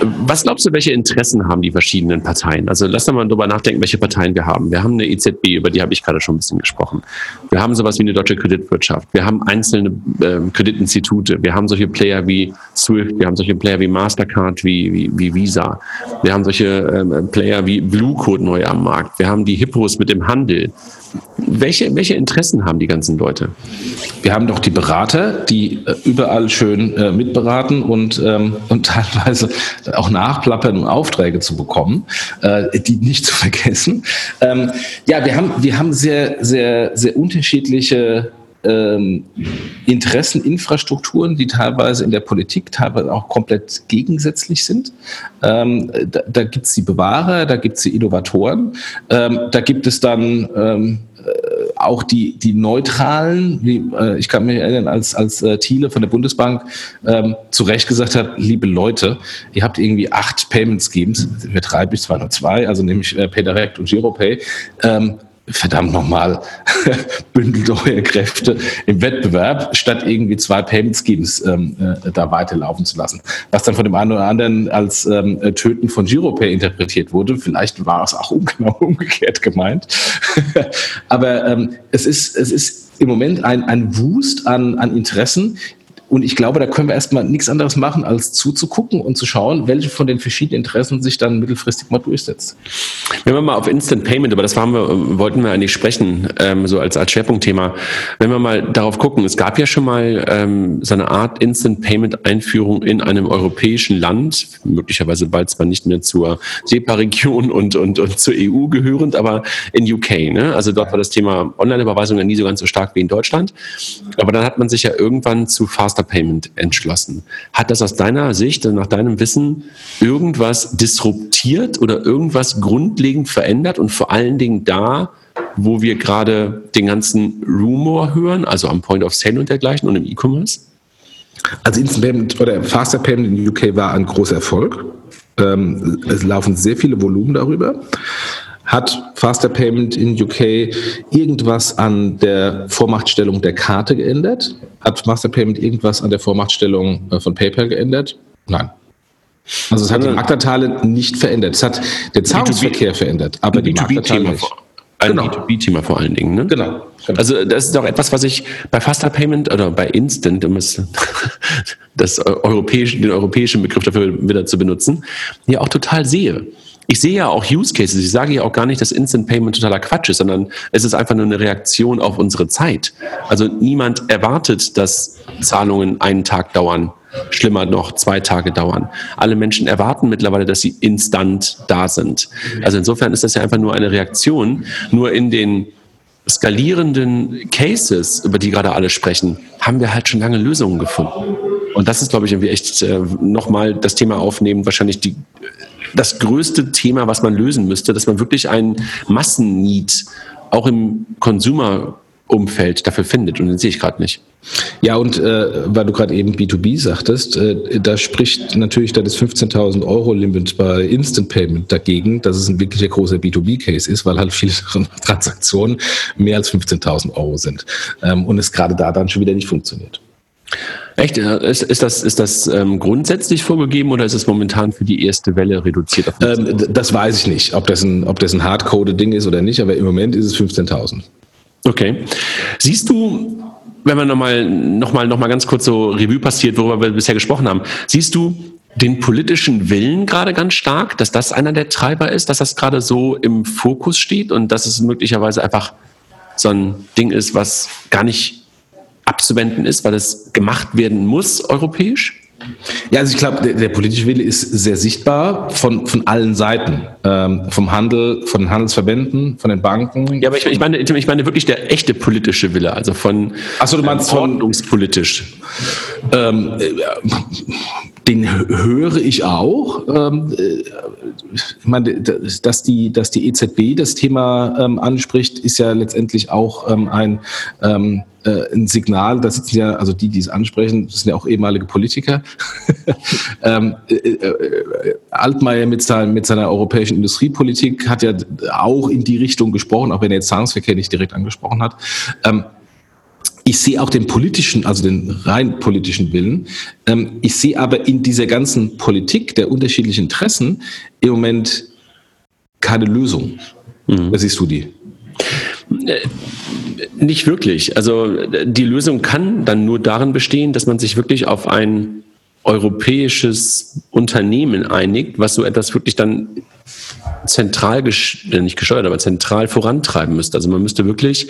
Was glaubst du, welche Interessen haben die verschiedenen Parteien? Also lass doch mal darüber nachdenken, welche Parteien wir haben. Wir haben eine EZB, über die habe ich gerade schon ein bisschen gesprochen. Wir haben sowas wie eine deutsche Kreditwirtschaft. Wir haben einzelne äh, Kreditinstitute. Wir haben solche Player wie SWIFT. Wir haben solche Player wie Mastercard, wie, wie, wie Visa. Wir haben solche ähm, Player wie Blue Code neu am Markt. Wir haben die Hippos mit dem Handel. Welche, welche Interessen haben die ganzen Leute? Wir haben doch die Berater, die äh, überall schön äh, mitberaten und, ähm, und teilweise auch nachplappern, um Aufträge zu bekommen, äh, die nicht zu vergessen. Ähm, ja, wir haben, wir haben sehr, sehr, sehr unterschiedliche ähm, Interesseninfrastrukturen, die teilweise in der Politik teilweise auch komplett gegensätzlich sind. Ähm, da da gibt es die Bewahrer, da gibt es die Innovatoren, ähm, da gibt es dann ähm, äh, auch die, die Neutralen, wie, äh, ich kann mich erinnern, als, als äh, Thiele von der Bundesbank ähm, zu Recht gesagt hat, liebe Leute, ihr habt irgendwie acht Payment Schemes, wir treiben bis zwar nur zwei, also nämlich äh, PayDirect und GiroPay, ähm, verdammt nochmal, bündelt eure Kräfte im Wettbewerb, statt irgendwie zwei Payment Schemes ähm, äh, da weiterlaufen zu lassen. Was dann von dem einen oder anderen als ähm, Töten von Giropay interpretiert wurde. Vielleicht war es auch genau umgekehrt gemeint. Aber ähm, es, ist, es ist im Moment ein, ein Wust an, an Interessen, und ich glaube, da können wir erstmal nichts anderes machen, als zuzugucken und zu schauen, welche von den verschiedenen Interessen sich dann mittelfristig mal durchsetzt. Wenn wir mal auf Instant Payment, aber das waren wir, wollten wir eigentlich sprechen, ähm, so als, als Schwerpunktthema. Wenn wir mal darauf gucken, es gab ja schon mal ähm, so eine Art Instant Payment Einführung in einem europäischen Land, möglicherweise bald zwar nicht mehr zur SEPA-Region und, und, und zur EU gehörend, aber in UK. Ne? Also dort war das Thema Online-Überweisung ja nie so ganz so stark wie in Deutschland. Aber dann hat man sich ja irgendwann zu Fast Faster Payment entschlossen. Hat das aus deiner Sicht, nach deinem Wissen, irgendwas disruptiert oder irgendwas grundlegend verändert und vor allen Dingen da, wo wir gerade den ganzen Rumor hören, also am Point of Sale und dergleichen und im E-Commerce? Also Instant Payment oder Faster Payment in UK war ein großer Erfolg. Ähm, es laufen sehr viele Volumen darüber. Hat Faster Payment in UK irgendwas an der Vormachtstellung der Karte geändert? Hat Faster Payment irgendwas an der Vormachtstellung äh, von PayPal geändert? Nein. Also es hat die Marktanteile nicht verändert. Es hat den Zahlungsverkehr verändert, aber die Marktanteile nicht. Ein genau. B2B-Thema vor allen Dingen. Ne? Genau, genau, Also das ist auch etwas, was ich bei Faster Payment oder bei Instant, um es das europäische, den europäischen Begriff dafür wieder zu benutzen, ja auch total sehe ich sehe ja auch Use Cases. Ich sage ja auch gar nicht, dass Instant Payment totaler Quatsch ist, sondern es ist einfach nur eine Reaktion auf unsere Zeit. Also niemand erwartet, dass Zahlungen einen Tag dauern. Schlimmer noch, zwei Tage dauern. Alle Menschen erwarten mittlerweile, dass sie instant da sind. Also insofern ist das ja einfach nur eine Reaktion. Nur in den skalierenden Cases, über die gerade alle sprechen, haben wir halt schon lange Lösungen gefunden. Und das ist, glaube ich, irgendwie echt äh, nochmal das Thema aufnehmen, wahrscheinlich die das größte Thema, was man lösen müsste, dass man wirklich einen Massenneed auch im Consumer Umfeld dafür findet und den sehe ich gerade nicht. Ja, und äh, weil du gerade eben B2B sagtest, äh, da spricht natürlich da das 15.000 Euro Limit bei Instant Payment dagegen, dass es ein wirklicher großer B2B-Case ist, weil halt viele Transaktionen mehr als 15.000 Euro sind ähm, und es gerade da dann schon wieder nicht funktioniert. Echt? Ist, ist das, ist das ähm, grundsätzlich vorgegeben oder ist es momentan für die erste Welle reduziert? Ähm, das weiß ich nicht, ob das ein, ob das ein Hardcode-Ding ist oder nicht, aber im Moment ist es 15.000. Okay. Siehst du, wenn man nochmal noch mal, noch mal ganz kurz so Revue passiert, worüber wir bisher gesprochen haben, siehst du den politischen Willen gerade ganz stark, dass das einer der Treiber ist, dass das gerade so im Fokus steht und dass es möglicherweise einfach so ein Ding ist, was gar nicht abzuwenden ist, weil es gemacht werden muss europäisch? Ja, also ich glaube, der, der, politische Wille ist sehr sichtbar von, von allen Seiten. Ähm, vom Handel, von den Handelsverbänden, von den Banken. Ja, aber ich, ich, meine, ich meine wirklich der echte politische Wille, also von Achso, du meinst ähm, ordnungspolitisch. Ähm, äh, den höre ich auch. Ähm, äh, ich meine, dass die, dass die EZB das Thema ähm, anspricht, ist ja letztendlich auch ähm, ein äh, ein Signal, da sitzen ja, also die, die es ansprechen, das sind ja auch ehemalige Politiker. äh, Altmaier mit, sein, mit seiner europäischen Industriepolitik hat ja auch in die Richtung gesprochen, auch wenn er jetzt Zahlungsverkehr nicht direkt angesprochen hat. Ich sehe auch den politischen, also den rein politischen Willen. Ähm, ich sehe aber in dieser ganzen Politik der unterschiedlichen Interessen im Moment keine Lösung. Mhm. Wie siehst du die? Äh, nicht wirklich. Also die Lösung kann dann nur darin bestehen, dass man sich wirklich auf ein europäisches Unternehmen einigt, was so etwas wirklich dann zentral, äh, nicht gesteuert, aber zentral vorantreiben müsste. Also man müsste wirklich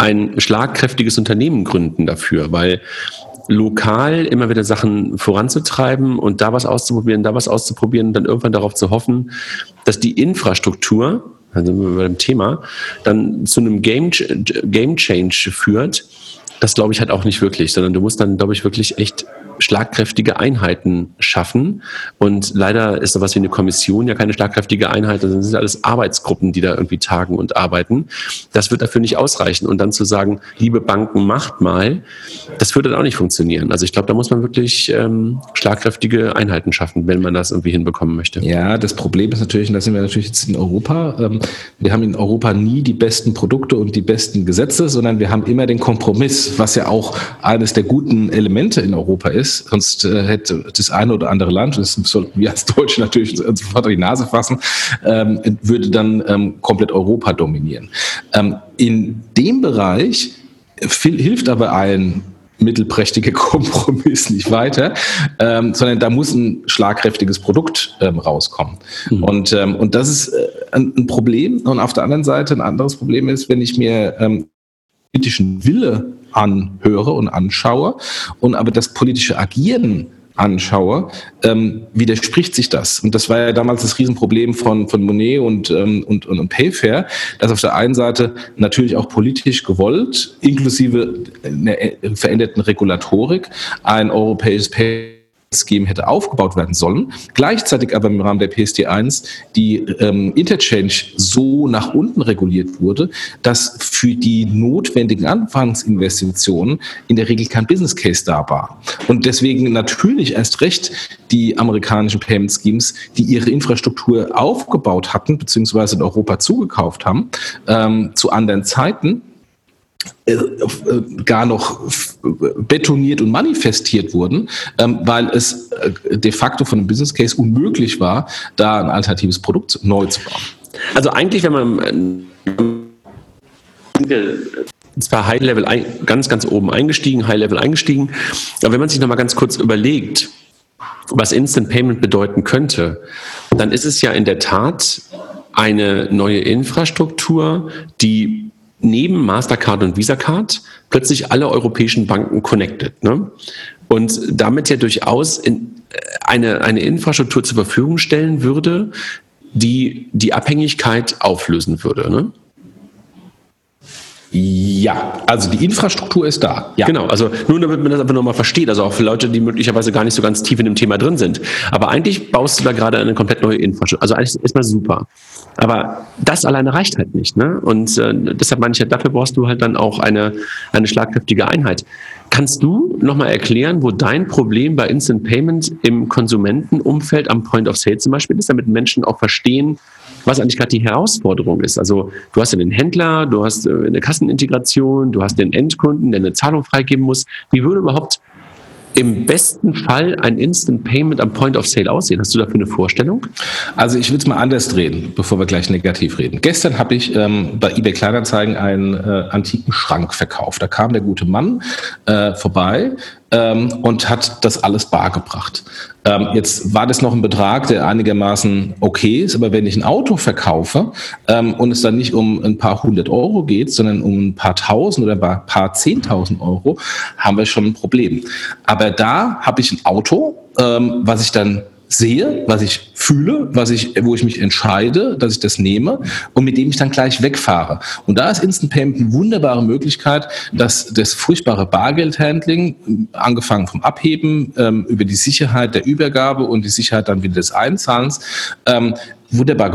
ein schlagkräftiges Unternehmen gründen dafür, weil lokal immer wieder Sachen voranzutreiben und da was auszuprobieren, da was auszuprobieren, dann irgendwann darauf zu hoffen, dass die Infrastruktur wir bei dem Thema, dann zu einem Game, Game Change führt, das glaube ich halt auch nicht wirklich, sondern du musst dann, glaube ich, wirklich echt schlagkräftige Einheiten schaffen. Und leider ist sowas wie eine Kommission ja keine schlagkräftige Einheit, sondern sind alles Arbeitsgruppen, die da irgendwie tagen und arbeiten. Das wird dafür nicht ausreichen. Und dann zu sagen, liebe Banken, macht mal, das würde dann auch nicht funktionieren. Also ich glaube, da muss man wirklich ähm, schlagkräftige Einheiten schaffen, wenn man das irgendwie hinbekommen möchte. Ja, das Problem ist natürlich, und da sind wir natürlich jetzt in Europa, ähm, wir haben in Europa nie die besten Produkte und die besten Gesetze, sondern wir haben immer den Kompromiss, was ja auch eines der guten Elemente in Europa ist ist. Sonst äh, hätte das eine oder andere Land, das sollten wir als Deutsche natürlich sofort die Nase fassen, ähm, würde dann ähm, komplett Europa dominieren. Ähm, in dem Bereich hilft aber ein mittelprächtiger Kompromiss nicht weiter, ähm, sondern da muss ein schlagkräftiges Produkt ähm, rauskommen. Mhm. Und, ähm, und das ist äh, ein, ein, Problem. Und auf der anderen Seite ein anderes Problem ist, wenn ich mir ähm, politischen Wille anhöre und anschaue und aber das politische Agieren anschaue, ähm, widerspricht sich das. Und das war ja damals das Riesenproblem von, von Monet und, ähm, und, und, und Payfair, dass auf der einen Seite natürlich auch politisch gewollt, inklusive einer veränderten Regulatorik, ein europäisches Pay Scheme hätte aufgebaut werden sollen. Gleichzeitig aber im Rahmen der PSD1 die ähm, Interchange so nach unten reguliert wurde, dass für die notwendigen Anfangsinvestitionen in der Regel kein Business Case da war. Und deswegen natürlich erst recht die amerikanischen Payment Schemes, die ihre Infrastruktur aufgebaut hatten, beziehungsweise in Europa zugekauft haben, ähm, zu anderen Zeiten, gar noch betoniert und manifestiert wurden, ähm, weil es äh, de facto von einem Business Case unmöglich war, da ein alternatives Produkt neu zu bauen. Also eigentlich, wenn man zwar High Level ganz, ganz oben eingestiegen, High Level eingestiegen, aber wenn man sich nochmal ganz kurz überlegt, was Instant Payment bedeuten könnte, dann ist es ja in der Tat eine neue Infrastruktur, die neben Mastercard und Visa Card plötzlich alle europäischen Banken connected. Ne? Und damit ja durchaus in äh, eine, eine Infrastruktur zur Verfügung stellen würde, die die Abhängigkeit auflösen würde. Ne? Ja, also die Infrastruktur ist da. Ja. Genau, also nur damit man das einfach nochmal versteht, also auch für Leute, die möglicherweise gar nicht so ganz tief in dem Thema drin sind. Aber eigentlich baust du da gerade eine komplett neue Infrastruktur. Also eigentlich ist mal super. Aber das alleine reicht halt nicht. Ne? Und äh, deshalb meine ich, dafür brauchst du halt dann auch eine, eine schlagkräftige Einheit. Kannst du nochmal erklären, wo dein Problem bei Instant Payment im Konsumentenumfeld am Point of Sale zum Beispiel ist, damit Menschen auch verstehen, was eigentlich gerade die Herausforderung ist. Also du hast ja den Händler, du hast äh, eine Kassenintegration, du hast den Endkunden, der eine Zahlung freigeben muss. Wie würde überhaupt im besten Fall ein Instant Payment am Point of Sale aussehen? Hast du dafür eine Vorstellung? Also ich würde es mal anders drehen, bevor wir gleich negativ reden. Gestern habe ich ähm, bei eBay Kleinanzeigen einen äh, antiken Schrank verkauft. Da kam der gute Mann äh, vorbei ähm, und hat das alles bar gebracht. Ähm, jetzt war das noch ein Betrag, der einigermaßen okay ist, aber wenn ich ein Auto verkaufe ähm, und es dann nicht um ein paar hundert Euro geht, sondern um ein paar tausend oder ein paar zehntausend Euro, haben wir schon ein Problem. Aber da habe ich ein Auto, ähm, was ich dann sehe, was ich fühle, was ich, wo ich mich entscheide, dass ich das nehme und mit dem ich dann gleich wegfahre. Und da ist Instant Payment eine wunderbare Möglichkeit, dass das furchtbare Bargeldhandling, angefangen vom Abheben, ähm, über die Sicherheit der Übergabe und die Sicherheit dann wieder des Einzahlens, ähm, wunderbar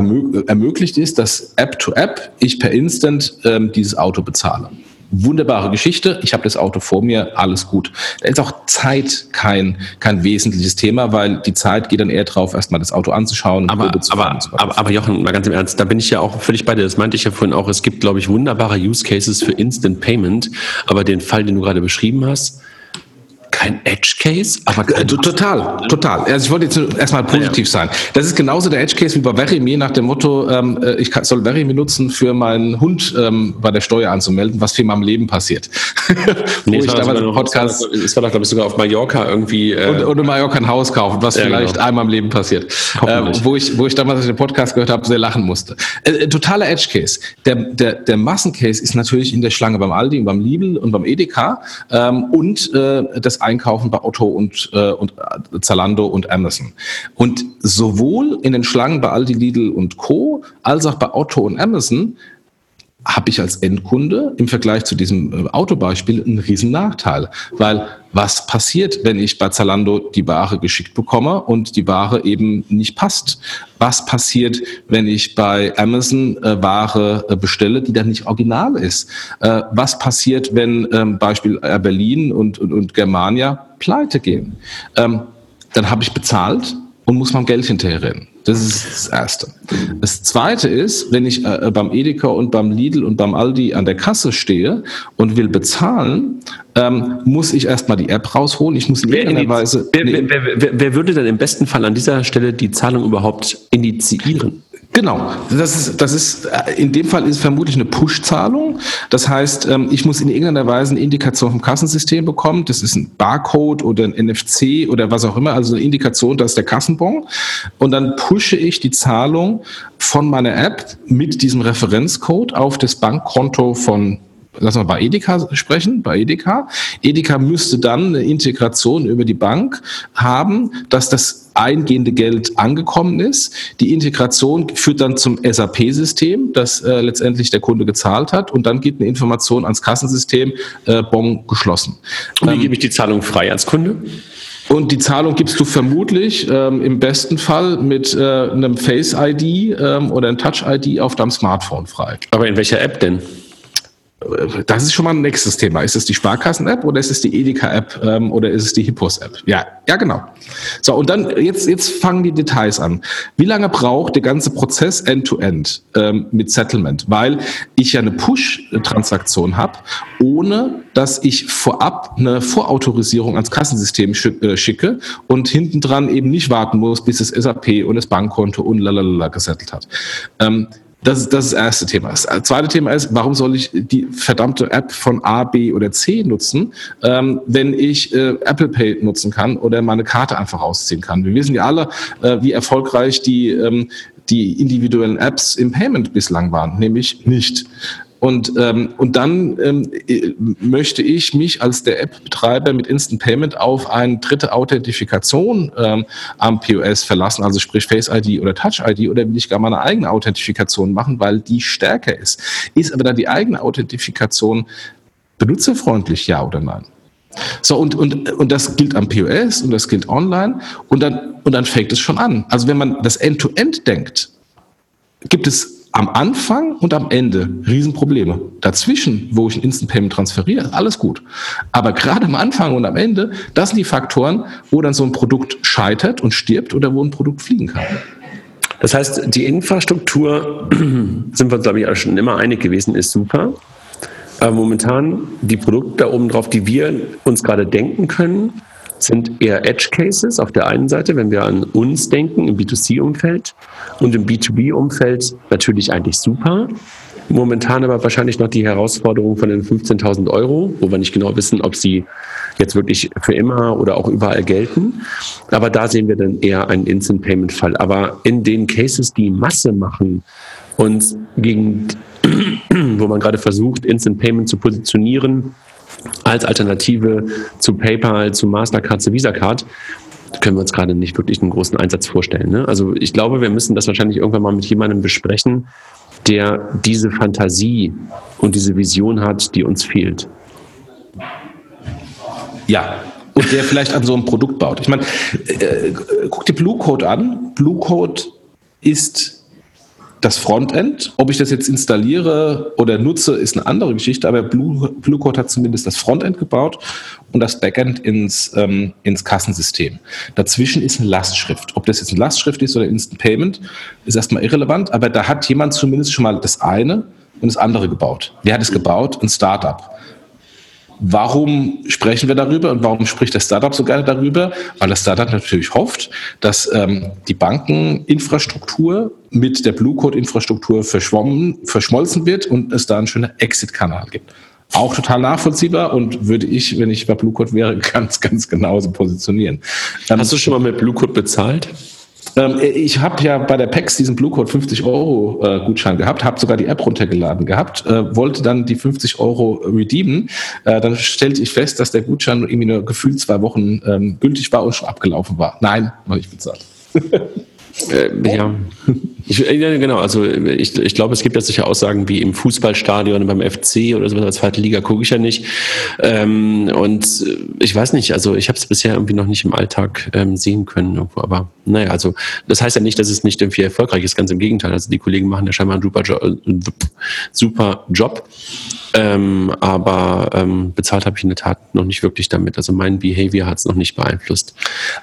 ermöglicht ist, dass App to App ich per Instant ähm, dieses Auto bezahle wunderbare Geschichte. Ich habe das Auto vor mir, alles gut. Da ist auch Zeit kein, kein wesentliches Thema, weil die Zeit geht dann eher drauf, erstmal das Auto anzuschauen. Aber, aber, aber, aber Jochen, mal ganz im Ernst, da bin ich ja auch völlig bei dir. Das meinte ich ja vorhin auch. Es gibt, glaube ich, wunderbare Use Cases für Instant Payment. Aber den Fall, den du gerade beschrieben hast, kein Edge Case, aber kein total, total. Also ich wollte jetzt erstmal positiv sein. Das ist genauso der Edge Case wie bei Verimi nach dem Motto, ähm, äh, ich soll Verimi nutzen für meinen Hund ähm, bei der Steuer anzumelden, was für mein Leben passiert. nee, war damals Podcast, es war doch, glaube ich, sogar auf Mallorca irgendwie. Äh, und, und in Mallorca ein Haus kaufen, was ja, vielleicht genau. einmal im Leben passiert. Äh, wo, ich, wo ich damals den Podcast gehört habe, sehr lachen musste. Äh, äh, totaler Edge Case. Der, der, der Massencase ist natürlich in der Schlange beim Aldi, beim Lidl und beim Edeka ähm, und äh, das einkaufen bei Otto und, äh, und äh, Zalando und Amazon. Und sowohl in den Schlangen bei Aldi, Lidl und Co. als auch bei Otto und Amazon habe ich als Endkunde im Vergleich zu diesem äh, Autobeispiel einen riesen Nachteil. Weil was passiert, wenn ich bei Zalando die Ware geschickt bekomme und die Ware eben nicht passt? Was passiert, wenn ich bei Amazon äh, Ware äh, bestelle, die dann nicht original ist? Äh, was passiert, wenn ähm, Beispiel Air Berlin und, und, und Germania pleite gehen? Ähm, dann habe ich bezahlt und muss mein Geld hinterherrennen. Das ist das Erste. Das Zweite ist, wenn ich äh, beim Edeka und beim Lidl und beim Aldi an der Kasse stehe und will bezahlen, ähm, muss ich erstmal die App rausholen. Ich muss in irgendeiner Weise. Wer, wer, wer, wer, würde denn im besten Fall an dieser Stelle die Zahlung überhaupt initiieren? Genau, das ist, das ist, äh, in dem Fall ist es vermutlich eine Push-Zahlung. Das heißt, ähm, ich muss in irgendeiner Weise eine Indikation vom Kassensystem bekommen. Das ist ein Barcode oder ein NFC oder was auch immer, also eine Indikation, das ist der Kassenbon. Und dann pushe ich die Zahlung von meiner App mit diesem Referenzcode auf das Bankkonto von lassen wir bei Edeka sprechen, bei Edeka. Edeka müsste dann eine Integration über die Bank haben, dass das eingehende Geld angekommen ist. Die Integration führt dann zum SAP-System, das äh, letztendlich der Kunde gezahlt hat und dann geht eine Information ans Kassensystem, äh, Bon geschlossen. Und wie ähm, gebe ich die Zahlung frei als Kunde? Und die Zahlung gibst du vermutlich ähm, im besten Fall mit äh, einem Face-ID ähm, oder einem Touch-ID auf deinem Smartphone frei. Aber in welcher App denn? Das ist schon mal ein nächstes Thema. Ist es die Sparkassen-App oder ist es die Edeka-App ähm, oder ist es die Hippos-App? Ja, ja, genau. So, und dann jetzt, jetzt fangen die Details an. Wie lange braucht der ganze Prozess end-to-end -End, ähm, mit Settlement? Weil ich ja eine Push-Transaktion habe, ohne dass ich vorab eine Vorautorisierung ans Kassensystem äh, schicke und hinten dran eben nicht warten muss, bis das SAP und das Bankkonto und lalala gesettelt hat. Ähm, das ist, das ist das erste Thema. Das zweite Thema ist, warum soll ich die verdammte App von A, B oder C nutzen, ähm, wenn ich äh, Apple Pay nutzen kann oder meine Karte einfach rausziehen kann? Wir wissen ja alle, äh, wie erfolgreich die, ähm, die individuellen Apps im Payment bislang waren, nämlich nicht. Und, ähm, und dann ähm, möchte ich mich als der App-Betreiber mit Instant Payment auf eine dritte Authentifikation ähm, am POS verlassen, also sprich Face ID oder Touch ID, oder will ich gar meine eigene Authentifikation machen, weil die stärker ist. Ist aber dann die eigene Authentifikation benutzerfreundlich, ja oder nein? So, und, und, und das gilt am POS und das gilt online und dann, und dann fängt es schon an. Also wenn man das End-to-End -End denkt, gibt es am Anfang und am Ende Riesenprobleme. Dazwischen, wo ich ein Instant Payment transferiere, alles gut. Aber gerade am Anfang und am Ende, das sind die Faktoren, wo dann so ein Produkt scheitert und stirbt oder wo ein Produkt fliegen kann. Das heißt, die Infrastruktur, sind wir, glaube ich, schon immer einig gewesen, ist super. Aber momentan die Produkte da oben drauf, die wir uns gerade denken können, sind eher Edge Cases auf der einen Seite, wenn wir an uns denken im B2C-Umfeld und im B2B-Umfeld natürlich eigentlich super. Momentan aber wahrscheinlich noch die Herausforderung von den 15.000 Euro, wo wir nicht genau wissen, ob sie jetzt wirklich für immer oder auch überall gelten. Aber da sehen wir dann eher einen Instant Payment Fall. Aber in den Cases, die Masse machen und gegen, wo man gerade versucht, Instant Payment zu positionieren, als Alternative zu PayPal, zu Mastercard, zu Visa Card, können wir uns gerade nicht wirklich einen großen Einsatz vorstellen. Ne? Also ich glaube, wir müssen das wahrscheinlich irgendwann mal mit jemandem besprechen, der diese Fantasie und diese Vision hat, die uns fehlt. Ja, und der vielleicht an so einem Produkt baut. Ich meine, äh, guck dir Blue Code an. Blue Code ist das Frontend. Ob ich das jetzt installiere oder nutze, ist eine andere Geschichte, aber Blue, Blue Code hat zumindest das Frontend gebaut und das Backend ins, ähm, ins Kassensystem. Dazwischen ist eine Lastschrift. Ob das jetzt eine Lastschrift ist oder Instant Payment, ist erstmal irrelevant, aber da hat jemand zumindest schon mal das eine und das andere gebaut. Wer hat es gebaut? Ein Startup. Warum sprechen wir darüber und warum spricht das Startup so gerne darüber? Weil das Startup natürlich hofft, dass ähm, die Bankeninfrastruktur mit der Blue Code Infrastruktur verschwommen, verschmolzen wird und es da einen schönen Exit-Kanal gibt. Auch total nachvollziehbar und würde ich, wenn ich bei Blue Code wäre, ganz, ganz genauso positionieren. Hast du schon mal mit Blue Code bezahlt? Ähm, ich habe ja bei der PEX diesen Blue Code 50 Euro äh, Gutschein gehabt, habe sogar die App runtergeladen gehabt, äh, wollte dann die 50 Euro redeemen. Äh, dann stellte ich fest, dass der Gutschein irgendwie nur gefühlt zwei Wochen ähm, gültig war und schon abgelaufen war. Nein, noch nicht bezahlt. Äh, ja. Ich, ja, genau. Also ich, ich glaube, es gibt ja sicher Aussagen wie im Fußballstadion beim FC oder sowas als zweite Liga gucke ich ja nicht. Ähm, und ich weiß nicht, also ich habe es bisher irgendwie noch nicht im Alltag ähm, sehen können. Irgendwo. Aber naja, also das heißt ja nicht, dass es nicht irgendwie erfolgreich ist, ganz im Gegenteil. Also die Kollegen machen ja scheinbar einen super, jo äh, super Job. Ähm, aber ähm, bezahlt habe ich in der Tat noch nicht wirklich damit. Also mein Behavior hat es noch nicht beeinflusst.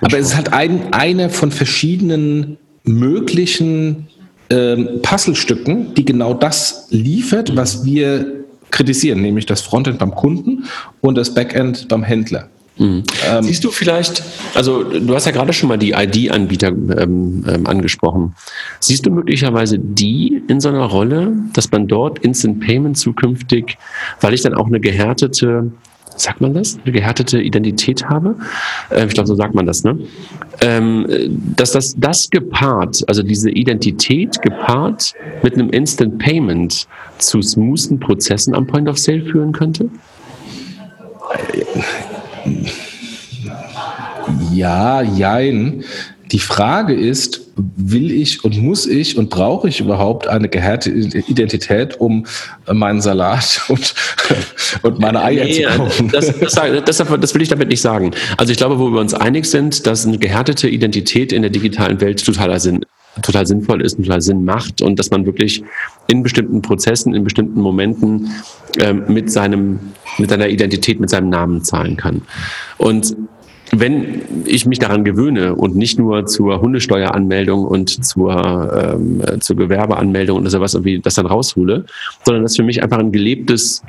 Aber es ist halt ein, eine von verschiedenen möglichen ähm, Puzzlestücken, die genau das liefert, was wir kritisieren, nämlich das Frontend beim Kunden und das Backend beim Händler. Mhm. Ähm, Siehst du vielleicht, also du hast ja gerade schon mal die ID-Anbieter ähm, ähm, angesprochen. Siehst du möglicherweise die in so einer Rolle, dass man dort Instant Payment zukünftig, weil ich dann auch eine gehärtete, sagt man das, eine gehärtete Identität habe? Äh, ich glaube, so sagt man das, ne? Ähm, dass das, das gepaart, also diese Identität gepaart mit einem Instant Payment zu smoothen Prozessen am Point of Sale führen könnte? Ja, jein. Die Frage ist, will ich und muss ich und brauche ich überhaupt eine gehärtete Identität, um meinen Salat und, und meine Eier nee, zu kaufen? Das, das, das, das, will ich damit nicht sagen. Also ich glaube, wo wir uns einig sind, dass eine gehärtete Identität in der digitalen Welt totaler Sinn total sinnvoll ist total Sinn macht und dass man wirklich in bestimmten Prozessen, in bestimmten Momenten ähm, mit seinem, mit seiner Identität, mit seinem Namen zahlen kann. Und wenn ich mich daran gewöhne und nicht nur zur Hundesteueranmeldung und zur, ähm, zur Gewerbeanmeldung oder sowas irgendwie das dann raushole, sondern das für mich einfach ein gelebtes,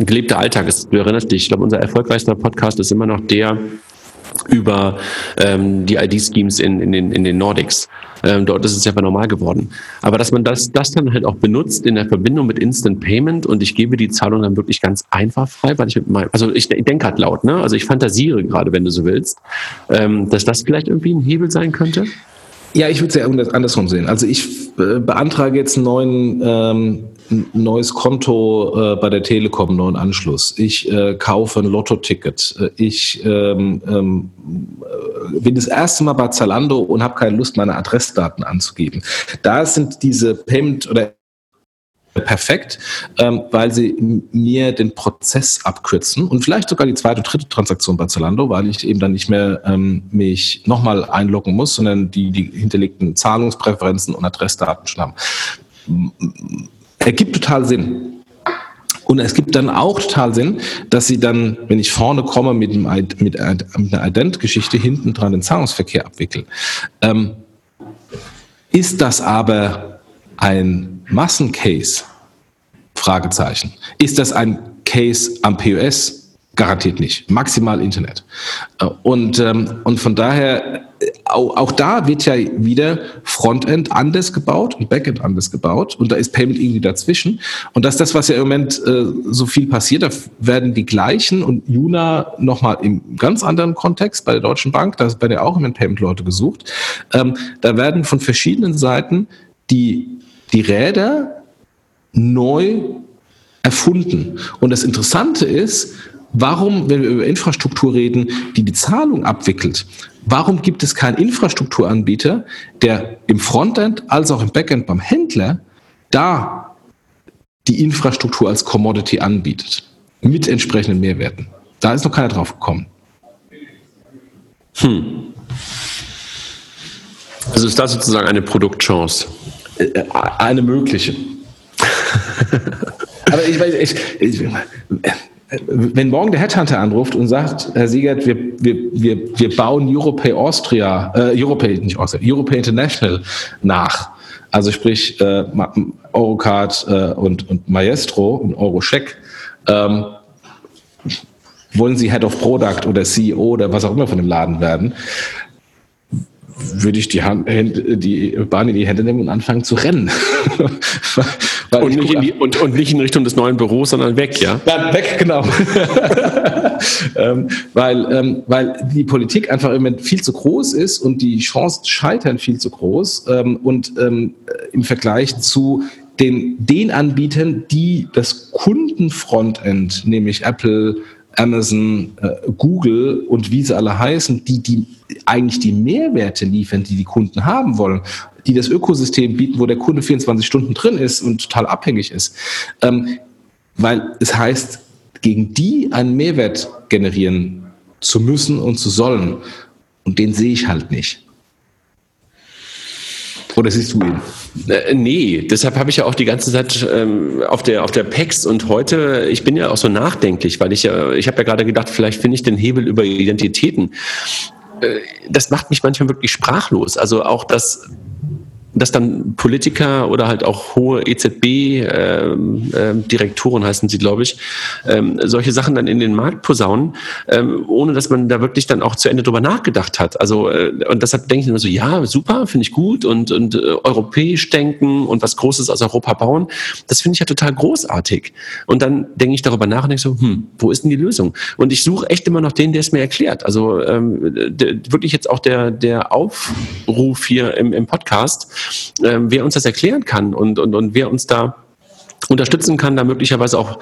ein gelebter Alltag ist. Du erinnerst dich, ich glaube, unser erfolgreichster Podcast ist immer noch der, über ähm, die ID-Schemes in, in, den, in den Nordics. Ähm, dort ist es ja normal geworden. Aber dass man das, das dann halt auch benutzt in der Verbindung mit Instant Payment und ich gebe die Zahlung dann wirklich ganz einfach frei, weil ich mit meinem, also ich, denke halt laut, ne? Also ich fantasiere gerade, wenn du so willst, ähm, dass das vielleicht irgendwie ein Hebel sein könnte. Ja, ich würde es ja andersrum sehen. Also ich äh, beantrage jetzt einen neuen, ähm, neues Konto äh, bei der Telekom, einen neuen Anschluss. Ich äh, kaufe ein Lotto-Ticket. Äh, ich ähm, ähm, äh, bin das erste Mal bei Zalando und habe keine Lust, meine Adressdaten anzugeben. Da sind diese Payment- oder perfekt, ähm, weil sie mir den Prozess abkürzen und vielleicht sogar die zweite, dritte Transaktion bei Zalando, weil ich eben dann nicht mehr ähm, mich nochmal einloggen muss, sondern die, die hinterlegten Zahlungspräferenzen und Adressdaten schon haben. Ergibt total Sinn. Und es gibt dann auch total Sinn, dass sie dann, wenn ich vorne komme mit, einem, mit, einer Ident-Geschichte, hinten dran den Zahlungsverkehr abwickeln. Ähm, ist das aber ein Massencase? Fragezeichen. Ist das ein Case am POS? Garantiert nicht. Maximal Internet. Äh, und, ähm, und von daher, äh, auch, da wird ja wieder Frontend anders gebaut und Backend anders gebaut. Und da ist Payment irgendwie dazwischen. Und das ist das, was ja im Moment äh, so viel passiert. Da werden die gleichen und Juna nochmal im ganz anderen Kontext bei der Deutschen Bank, da werden ja auch im Payment-Leute gesucht. Ähm, da werden von verschiedenen Seiten die, die Räder neu erfunden. Und das Interessante ist, warum, wenn wir über Infrastruktur reden, die die Zahlung abwickelt, warum gibt es keinen Infrastrukturanbieter, der im Frontend als auch im Backend beim Händler da die Infrastruktur als Commodity anbietet, mit entsprechenden Mehrwerten? Da ist noch keiner drauf gekommen. Hm. Also ist das sozusagen eine Produktchance? Äh, eine mögliche. Aber ich weiß, ich, ich, wenn morgen der Headhunter anruft und sagt, Herr Siegert, wir, wir, wir, wir bauen Europay Austria, äh, Europay, nicht Austria, Europay International nach. Also sprich äh, Eurocard äh, und, und Maestro und Eurocheck. Ähm, wollen Sie Head of Product oder CEO oder was auch immer von dem Laden werden? Würde ich die, Hand, die Bahn in die Hände nehmen und anfangen zu rennen. und, nicht in die, und, und, nicht in Richtung des neuen Büros, sondern weg, ja? Ja, weg, genau. ähm, weil, ähm, weil die Politik einfach im Moment viel zu groß ist und die Chance scheitern viel zu groß ähm, und ähm, im Vergleich zu den, den Anbietern, die das Kundenfrontend, nämlich Apple, Amazon, äh, Google und wie sie alle heißen, die, die eigentlich die Mehrwerte liefern, die die Kunden haben wollen, die das Ökosystem bieten, wo der Kunde 24 Stunden drin ist und total abhängig ist. Ähm, weil es heißt, gegen die einen Mehrwert generieren zu müssen und zu sollen. Und den sehe ich halt nicht. Oder siehst du ihn? Äh, nee, deshalb habe ich ja auch die ganze Zeit ähm, auf der auf der PEX und heute, ich bin ja auch so nachdenklich, weil ich ja, ich habe ja gerade gedacht, vielleicht finde ich den Hebel über Identitäten. Äh, das macht mich manchmal wirklich sprachlos. Also auch das dass dann Politiker oder halt auch hohe EZB-Direktoren ähm, ähm, heißen sie, glaube ich, ähm, solche Sachen dann in den Markt posaunen, ähm, ohne dass man da wirklich dann auch zu Ende drüber nachgedacht hat. Also äh, und deshalb denke ich immer so, ja, super, finde ich gut und, und äh, europäisch denken und was Großes aus Europa bauen, das finde ich ja total großartig. Und dann denke ich darüber nach und denke so, hm, wo ist denn die Lösung? Und ich suche echt immer noch den, der es mir erklärt. Also ähm, der, wirklich jetzt auch der, der Aufruf hier im, im Podcast, ähm, wer uns das erklären kann und, und, und wer uns da unterstützen kann, da möglicherweise auch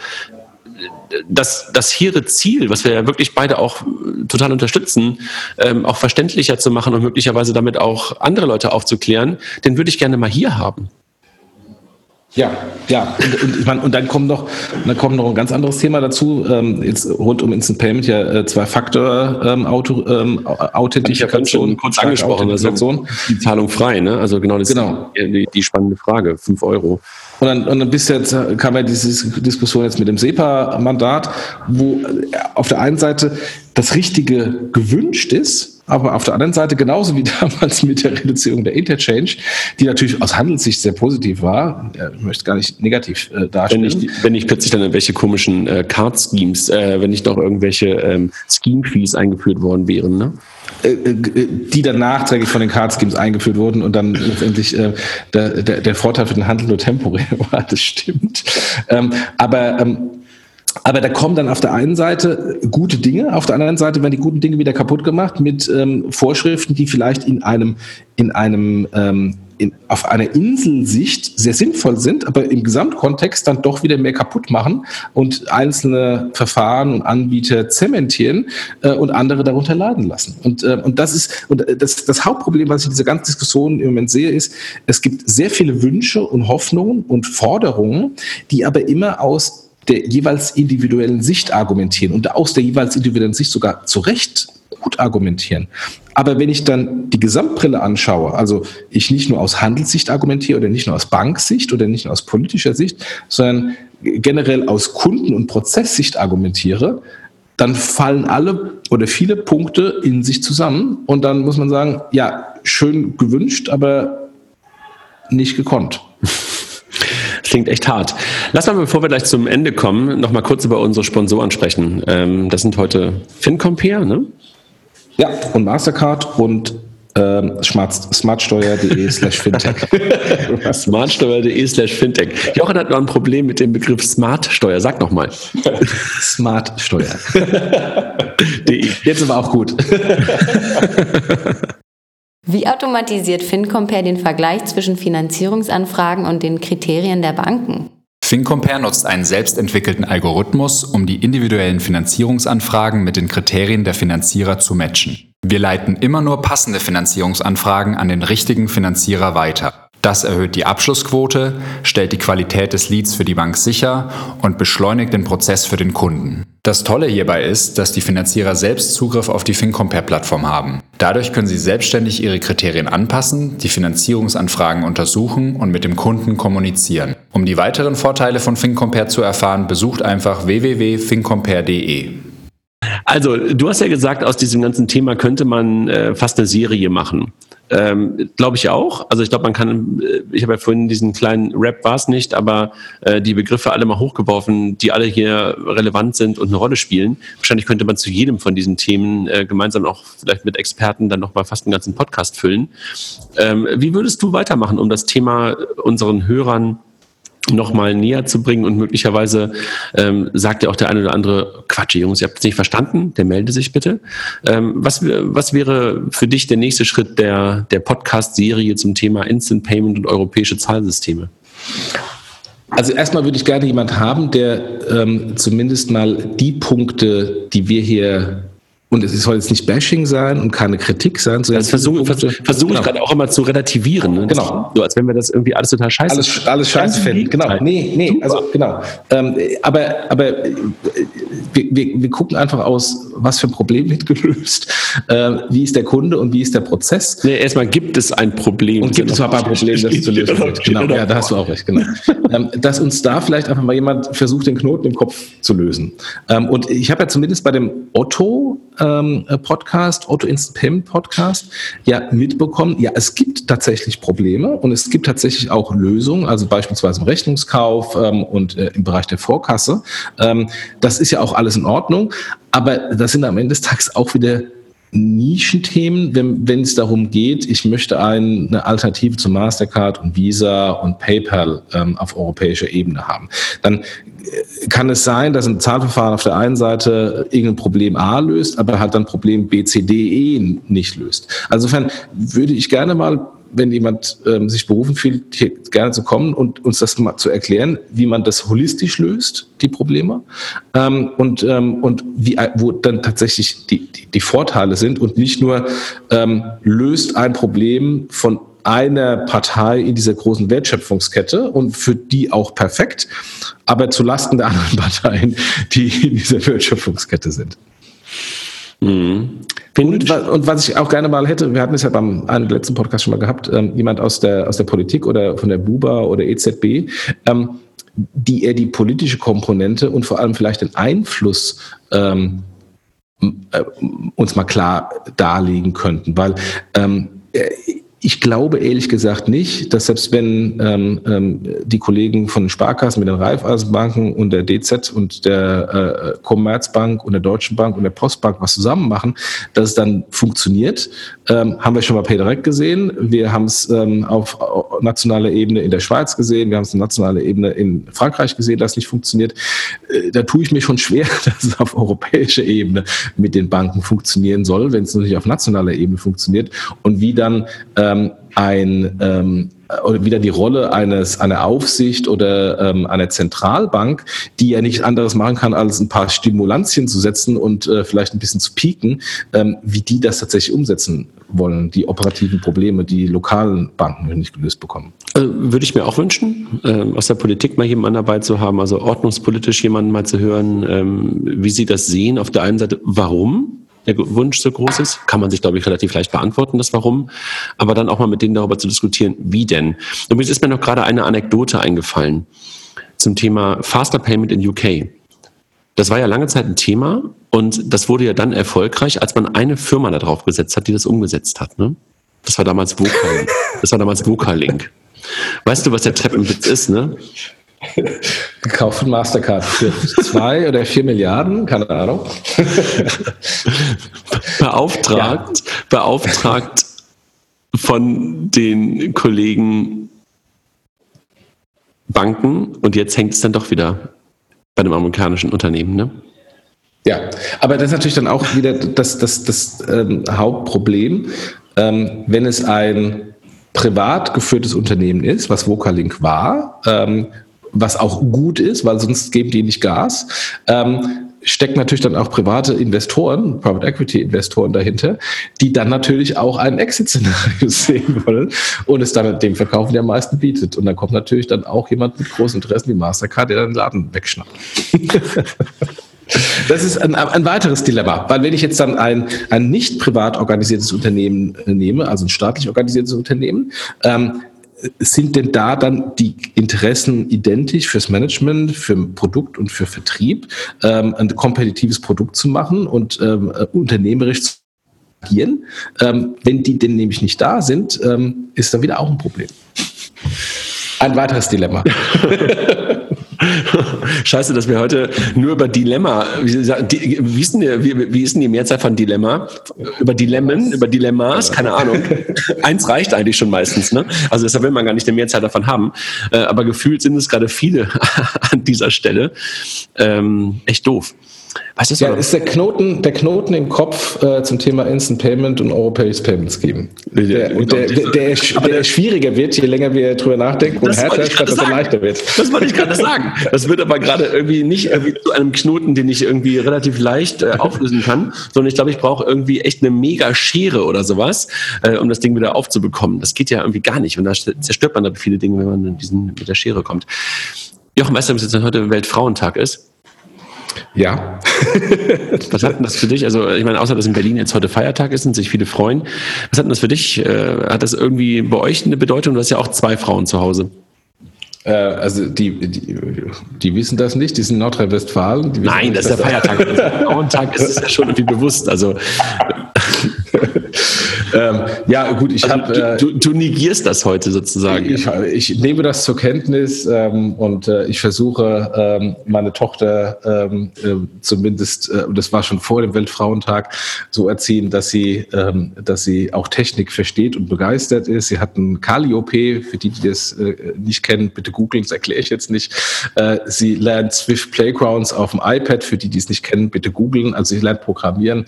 das, das hehre Ziel, was wir ja wirklich beide auch total unterstützen, ähm, auch verständlicher zu machen und möglicherweise damit auch andere Leute aufzuklären, den würde ich gerne mal hier haben. Ja, ja. Und, und, ich meine, und dann kommt noch, dann kommt noch ein ganz anderes Thema dazu. Ähm, jetzt rund um Instant Payment ja äh, zwei Faktor ähm, Auto, ähm, Authentifikation. Ja kurz angesprochen, also die Zahlung frei, ne? Also genau das genau. ist die, die spannende Frage. Fünf Euro. Und dann, und dann bis jetzt kam ja diese Diskussion jetzt mit dem SEPA-Mandat, wo auf der einen Seite das Richtige gewünscht ist, aber auf der anderen Seite genauso wie damals mit der Reduzierung der Interchange, die natürlich aus Handelssicht sehr positiv war, ich möchte gar nicht negativ äh, darstellen. Wenn ich, wenn ich plötzlich dann irgendwelche komischen äh, Card-Schemes, äh, wenn nicht noch irgendwelche ähm, Scheme-Fees eingeführt worden wären, ne? Äh, äh, die dann nachträglich von den Card Schemes eingeführt wurden und dann letztendlich äh, der, der, der Vorteil für den Handel nur temporär war, das stimmt. Ähm, aber ähm, aber da kommen dann auf der einen Seite gute Dinge, auf der anderen Seite werden die guten Dinge wieder kaputt gemacht mit ähm, Vorschriften, die vielleicht in einem, in einem ähm, in, auf einer Inselsicht sehr sinnvoll sind, aber im Gesamtkontext dann doch wieder mehr kaputt machen und einzelne Verfahren und Anbieter zementieren äh, und andere darunter leiden lassen. Und, äh, und das ist und das, das Hauptproblem, was ich in dieser ganzen Diskussion im Moment sehe, ist, es gibt sehr viele Wünsche und Hoffnungen und Forderungen, die aber immer aus der jeweils individuellen Sicht argumentieren und aus der jeweils individuellen Sicht sogar zu Recht gut argumentieren. Aber wenn ich dann die Gesamtbrille anschaue, also ich nicht nur aus Handelssicht argumentiere oder nicht nur aus Banksicht oder nicht nur aus politischer Sicht, sondern generell aus Kunden- und Prozesssicht argumentiere, dann fallen alle oder viele Punkte in sich zusammen und dann muss man sagen, ja, schön gewünscht, aber nicht gekonnt. Klingt echt hart. Lass mal, bevor wir gleich zum Ende kommen, noch mal kurz über unsere Sponsoren sprechen. Ähm, das sind heute FinCompare, ne? Ja, und Mastercard und ähm, smartsteuer.de slash fintech. smartsteuer.de slash fintech. Jochen hat noch ein Problem mit dem Begriff Smartsteuer. Sag noch mal. Smartsteuer. Jetzt aber auch gut. Wie automatisiert FinCompare den Vergleich zwischen Finanzierungsanfragen und den Kriterien der Banken? FinCompare nutzt einen selbstentwickelten Algorithmus, um die individuellen Finanzierungsanfragen mit den Kriterien der Finanzierer zu matchen. Wir leiten immer nur passende Finanzierungsanfragen an den richtigen Finanzierer weiter. Das erhöht die Abschlussquote, stellt die Qualität des Leads für die Bank sicher und beschleunigt den Prozess für den Kunden. Das Tolle hierbei ist, dass die Finanzierer selbst Zugriff auf die FinCompare-Plattform haben. Dadurch können sie selbstständig ihre Kriterien anpassen, die Finanzierungsanfragen untersuchen und mit dem Kunden kommunizieren. Um die weiteren Vorteile von FinCompare zu erfahren, besucht einfach www.fincompare.de. Also, du hast ja gesagt, aus diesem ganzen Thema könnte man äh, fast eine Serie machen. Ähm, glaube ich auch. Also ich glaube, man kann, äh, ich habe ja vorhin diesen kleinen Rap war es nicht, aber äh, die Begriffe alle mal hochgeworfen, die alle hier relevant sind und eine Rolle spielen. Wahrscheinlich könnte man zu jedem von diesen Themen äh, gemeinsam auch vielleicht mit Experten dann nochmal fast einen ganzen Podcast füllen. Ähm, wie würdest du weitermachen, um das Thema unseren Hörern nochmal näher zu bringen und möglicherweise ähm, sagt ja auch der eine oder andere, Quatsch, Jungs, ihr habt es nicht verstanden, der melde sich bitte. Ähm, was, was wäre für dich der nächste Schritt der, der Podcast-Serie zum Thema Instant Payment und europäische Zahlsysteme? Also erstmal würde ich gerne jemand haben, der ähm, zumindest mal die Punkte, die wir hier und es soll jetzt nicht Bashing sein und keine Kritik sein. Sondern das versuche versuch, versuch genau. ich gerade auch immer zu relativieren. Ne? Genau. So, als wenn wir das irgendwie alles total scheiße Alles, alles scheiße finden. Genau. Nee, nee, Super. also genau. Ähm, aber aber äh, wir, wir, wir gucken einfach aus, was für ein Problem wird gelöst, äh, wie ist der Kunde und wie ist der Prozess. Nee, erstmal gibt es ein Problem. Und gibt es aber ein Problem, das zu lösen wird. Genau, ja, da hast du auch recht. Genau. ähm, dass uns da vielleicht einfach mal jemand versucht, den Knoten im Kopf zu lösen. Ähm, und ich habe ja zumindest bei dem Otto ähm, äh, Podcast, Auto Instant Payment Podcast, ja mitbekommen, ja, es gibt tatsächlich Probleme und es gibt tatsächlich auch Lösungen, also beispielsweise im Rechnungskauf ähm, und äh, im Bereich der Vorkasse. Ähm, das ist ja auch alles in Ordnung, aber das sind am Ende des Tages auch wieder Nischenthemen, wenn, es darum geht, ich möchte eine Alternative zu Mastercard und Visa und PayPal ähm, auf europäischer Ebene haben. Dann äh, kann es sein, dass ein Zahlverfahren auf der einen Seite irgendein Problem A löst, aber halt dann Problem B, C, D, E nicht löst. Also insofern würde ich gerne mal wenn jemand ähm, sich berufen fühlt, hier gerne zu kommen und uns das mal zu erklären, wie man das holistisch löst, die Probleme, ähm, und, ähm, und wie, wo dann tatsächlich die, die, die Vorteile sind und nicht nur ähm, löst ein Problem von einer Partei in dieser großen Wertschöpfungskette und für die auch perfekt, aber zu Lasten der anderen Parteien, die in dieser Wertschöpfungskette sind. Mhm. Und, und, was ich auch gerne mal hätte, wir hatten es ja beim einem letzten Podcast schon mal gehabt, ähm, jemand aus der, aus der Politik oder von der BUBA oder EZB, ähm, die eher die politische Komponente und vor allem vielleicht den Einfluss ähm, äh, uns mal klar darlegen könnten. Weil ähm, äh, ich glaube ehrlich gesagt nicht, dass selbst wenn ähm, ähm, die Kollegen von den Sparkassen mit den Raiffeisenbanken und der DZ und der äh, Commerzbank und der Deutschen Bank und der Postbank was zusammen machen, dass es dann funktioniert. Ähm, haben wir schon mal PayDirect gesehen. Wir haben es ähm, auf nationaler Ebene in der Schweiz gesehen. Wir haben es auf nationaler Ebene in Frankreich gesehen, dass es nicht funktioniert. Äh, da tue ich mir schon schwer, dass es auf europäischer Ebene mit den Banken funktionieren soll, wenn es natürlich auf nationaler Ebene funktioniert. Und wie dann äh, ähm, ein ähm, oder wieder die Rolle eines einer Aufsicht oder ähm, einer Zentralbank, die ja nichts anderes machen kann, als ein paar Stimulantien zu setzen und äh, vielleicht ein bisschen zu pieken, ähm, wie die das tatsächlich umsetzen wollen, die operativen Probleme, die lokalen Banken nicht gelöst bekommen. Also, würde ich mir auch wünschen, ähm, aus der Politik mal jemanden dabei zu haben, also ordnungspolitisch jemanden mal zu hören, ähm, wie sie das sehen. Auf der einen Seite, warum? Der Wunsch so groß ist. Kann man sich, glaube ich, relativ leicht beantworten, das Warum. Aber dann auch mal mit denen darüber zu diskutieren, wie denn. Übrigens ist mir noch gerade eine Anekdote eingefallen zum Thema Faster Payment in UK. Das war ja lange Zeit ein Thema und das wurde ja dann erfolgreich, als man eine Firma da drauf gesetzt hat, die das umgesetzt hat. Ne? Das war damals Vocal. Das war damals Vocalink. Weißt du, was der Treppenwitz ist, ne? Gekauft Mastercard für zwei oder vier Milliarden, keine Ahnung. beauftragt, ja. beauftragt von den Kollegen Banken und jetzt hängt es dann doch wieder bei einem amerikanischen Unternehmen, ne? Ja, aber das ist natürlich dann auch wieder das, das, das ähm, Hauptproblem, ähm, wenn es ein privat geführtes Unternehmen ist, was Vocalink war, ähm, was auch gut ist, weil sonst geben die nicht Gas. Ähm, steckt natürlich dann auch private Investoren, Private Equity Investoren dahinter, die dann natürlich auch ein Exit-Szenario sehen wollen und es dann dem verkaufen, der am meisten bietet. Und dann kommt natürlich dann auch jemand mit großen Interessen wie Mastercard, der dann den Laden wegschnappt. Das ist ein, ein, weiteres Dilemma, weil wenn ich jetzt dann ein, ein nicht privat organisiertes Unternehmen nehme, also ein staatlich organisiertes Unternehmen, ähm, sind denn da dann die Interessen identisch fürs Management, für Produkt und für Vertrieb, ähm, ein kompetitives Produkt zu machen und ähm, äh, unternehmerisch zu agieren? Ähm, wenn die denn nämlich nicht da sind, ähm, ist dann wieder auch ein Problem. Ein weiteres Dilemma. Scheiße, dass wir heute nur über Dilemma, wie, wie, ist, denn die, wie, wie ist denn die Mehrzahl von Dilemma? Über Dilemmen, über Dilemmas, keine Ahnung. Eins reicht eigentlich schon meistens, ne? Also deshalb will man gar nicht eine Mehrzahl davon haben. Äh, aber gefühlt sind es gerade viele an dieser Stelle. Ähm, echt doof. Was ist, ja, ist der Knoten, der Knoten im Kopf äh, zum Thema Instant Payment und Europäisches Payment Scheme. Der, der, der, der, der schwieriger wird, je länger wir drüber nachdenken und härter, statt dass er leichter wird. Das wollte ich gerade sagen. Das wird aber gerade irgendwie nicht irgendwie zu einem Knoten, den ich irgendwie relativ leicht äh, auflösen kann, sondern ich glaube, ich brauche irgendwie echt eine mega Schere oder sowas, äh, um das Ding wieder aufzubekommen. Das geht ja irgendwie gar nicht. Und da zerstört man da viele Dinge, wenn man in diesen, mit der Schere kommt. Jochen, weißt du, dass jetzt heute Weltfrauentag ist? Ja. Was hat denn das für dich? Also, ich meine, außer dass in Berlin jetzt heute Feiertag ist und sich viele freuen, was hat denn das für dich? Äh, hat das irgendwie bei euch eine Bedeutung? Du hast ja auch zwei Frauen zu Hause. Äh, also die, die, die, wissen das nicht, die sind in Nordrhein-Westfalen. Nein, das ist der Feiertag. Frauentag ist es ja schon irgendwie bewusst. Also ähm, ja, gut, ich also, habe. Äh, du, du, negierst das heute sozusagen. Ich, ich nehme das zur Kenntnis ähm, und äh, ich versuche, ähm, meine Tochter ähm, äh, zumindest, äh, das war schon vor dem Weltfrauentag, so erziehen, dass sie, ähm, dass sie auch Technik versteht und begeistert ist. Sie hat ein Kali-OP, für die, die das äh, nicht kennen, bitte googeln, das erkläre ich jetzt nicht. Äh, sie lernt Swift Playgrounds auf dem iPad, für die, die es nicht kennen, bitte googeln. Also sie lernt Programmieren.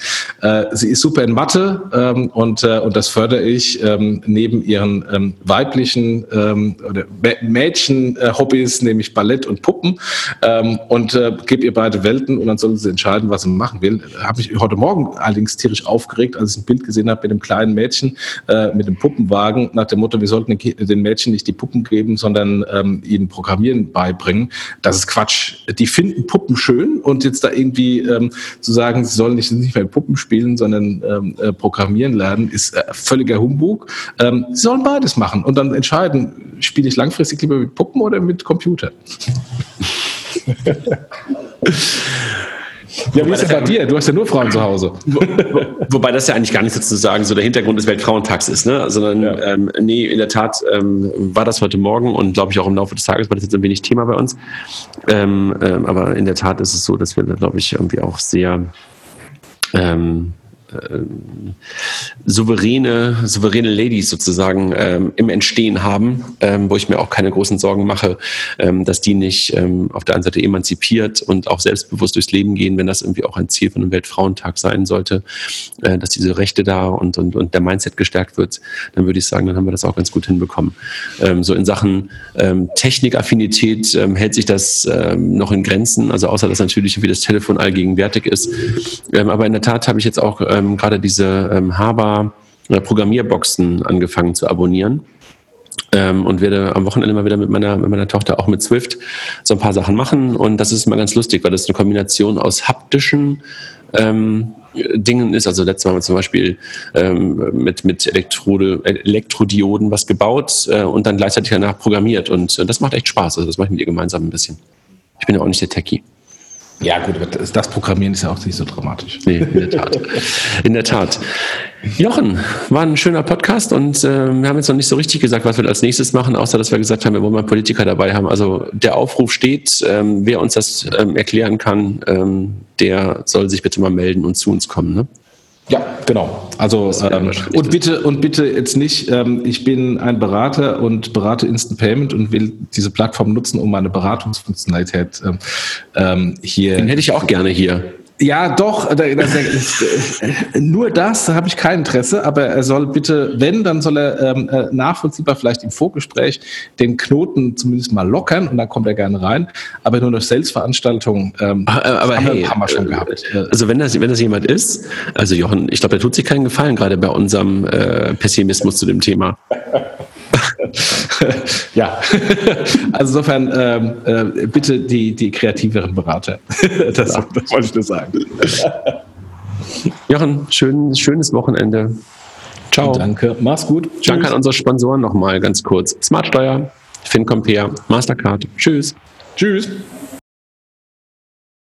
sie ist super in Mathe ähm, und äh, und das fördere ich ähm, neben ihren ähm, weiblichen ähm, oder Mädchen-Hobbys, nämlich Ballett und Puppen ähm, und äh, gebe ihr beide Welten und dann soll sie entscheiden, was sie machen will. Habe mich heute Morgen allerdings tierisch aufgeregt, als ich ein Bild gesehen habe mit einem kleinen Mädchen äh, mit einem Puppenwagen nach dem Motto, wir sollten den Mädchen nicht die Puppen geben, sondern ähm, ihnen Programmieren beibringen. Das ist Quatsch. Die finden Puppen schön und jetzt da irgendwie ähm, zu sagen, sie sollen nicht, nicht mehr Puppen spielen, sondern äh, programmieren lernen, ist äh, völliger Humbug. Ähm, sie sollen beides machen und dann entscheiden, spiele ich langfristig lieber mit Puppen oder mit Computer. Ja, wie ist das bei dir? Du hast ja nur Frauen zu Hause. Wobei das ja eigentlich gar nicht sozusagen so der Hintergrund des Weltfrauentags ist, ne? Sondern ja. ähm, nee, in der Tat ähm, war das heute Morgen und glaube ich auch im Laufe des Tages war das jetzt ein wenig Thema bei uns. Ähm, ähm, aber in der Tat ist es so, dass wir da, glaube ich, irgendwie auch sehr ähm, äh, souveräne, souveräne Ladies sozusagen ähm, im Entstehen haben, ähm, wo ich mir auch keine großen Sorgen mache, ähm, dass die nicht ähm, auf der einen Seite emanzipiert und auch selbstbewusst durchs Leben gehen, wenn das irgendwie auch ein Ziel von einem Weltfrauentag sein sollte, äh, dass diese Rechte da und, und, und der Mindset gestärkt wird, dann würde ich sagen, dann haben wir das auch ganz gut hinbekommen. Ähm, so in Sachen ähm, Technikaffinität hält sich das noch in Grenzen, also außer dass natürlich wie das Telefon allgegenwärtig ist. Aber in der Tat habe ich jetzt auch ähm, gerade diese ähm, Haber äh, Programmierboxen angefangen zu abonnieren. Ähm, und werde am Wochenende mal wieder mit meiner, mit meiner Tochter auch mit Swift so ein paar Sachen machen. Und das ist mal ganz lustig, weil das eine Kombination aus haptischen ähm, Dingen ist. Also letztes Mal haben wir zum Beispiel ähm, mit, mit Elektrode, Elektrodioden was gebaut äh, und dann gleichzeitig danach programmiert. Und äh, das macht echt Spaß. Also das mache ich mit ihr gemeinsam ein bisschen. Ich bin ja auch nicht der Techie. Ja, gut, das, das Programmieren ist ja auch nicht so dramatisch. Nee, in der Tat. In der Tat. Jochen, war ein schöner Podcast und äh, wir haben jetzt noch nicht so richtig gesagt, was wir als nächstes machen, außer dass wir gesagt haben, wir wollen mal Politiker dabei haben. Also der Aufruf steht, ähm, wer uns das ähm, erklären kann, ähm, der soll sich bitte mal melden und zu uns kommen. Ne? Ja, genau. Also ähm, und bitte und bitte jetzt nicht. Ähm, ich bin ein Berater und berate Instant Payment und will diese Plattform nutzen, um meine Beratungsfunktionalität ähm, ähm hier. Den hätte ich auch gerne hier. Ja, doch. Das, nur das, da habe ich kein Interesse. Aber er soll bitte, wenn, dann soll er ähm, äh, nachvollziehbar vielleicht im Vorgespräch den Knoten zumindest mal lockern und dann kommt er gerne rein. Aber nur durch Selbstveranstaltungen ähm, aber, aber haben, hey, haben wir schon äh, gehabt. Also wenn das, wenn das jemand ist, also Jochen, ich glaube, der tut sich keinen Gefallen gerade bei unserem äh, Pessimismus zu dem Thema. ja, also insofern ähm, äh, bitte die, die kreativeren Berater. das, das wollte ich nur sagen. Jochen, schön, schönes Wochenende. Ciao. Danke, mach's gut. Tschüss. Danke an unsere Sponsoren nochmal ganz kurz. Smartsteuer, FinCompare, Mastercard. Tschüss. Tschüss.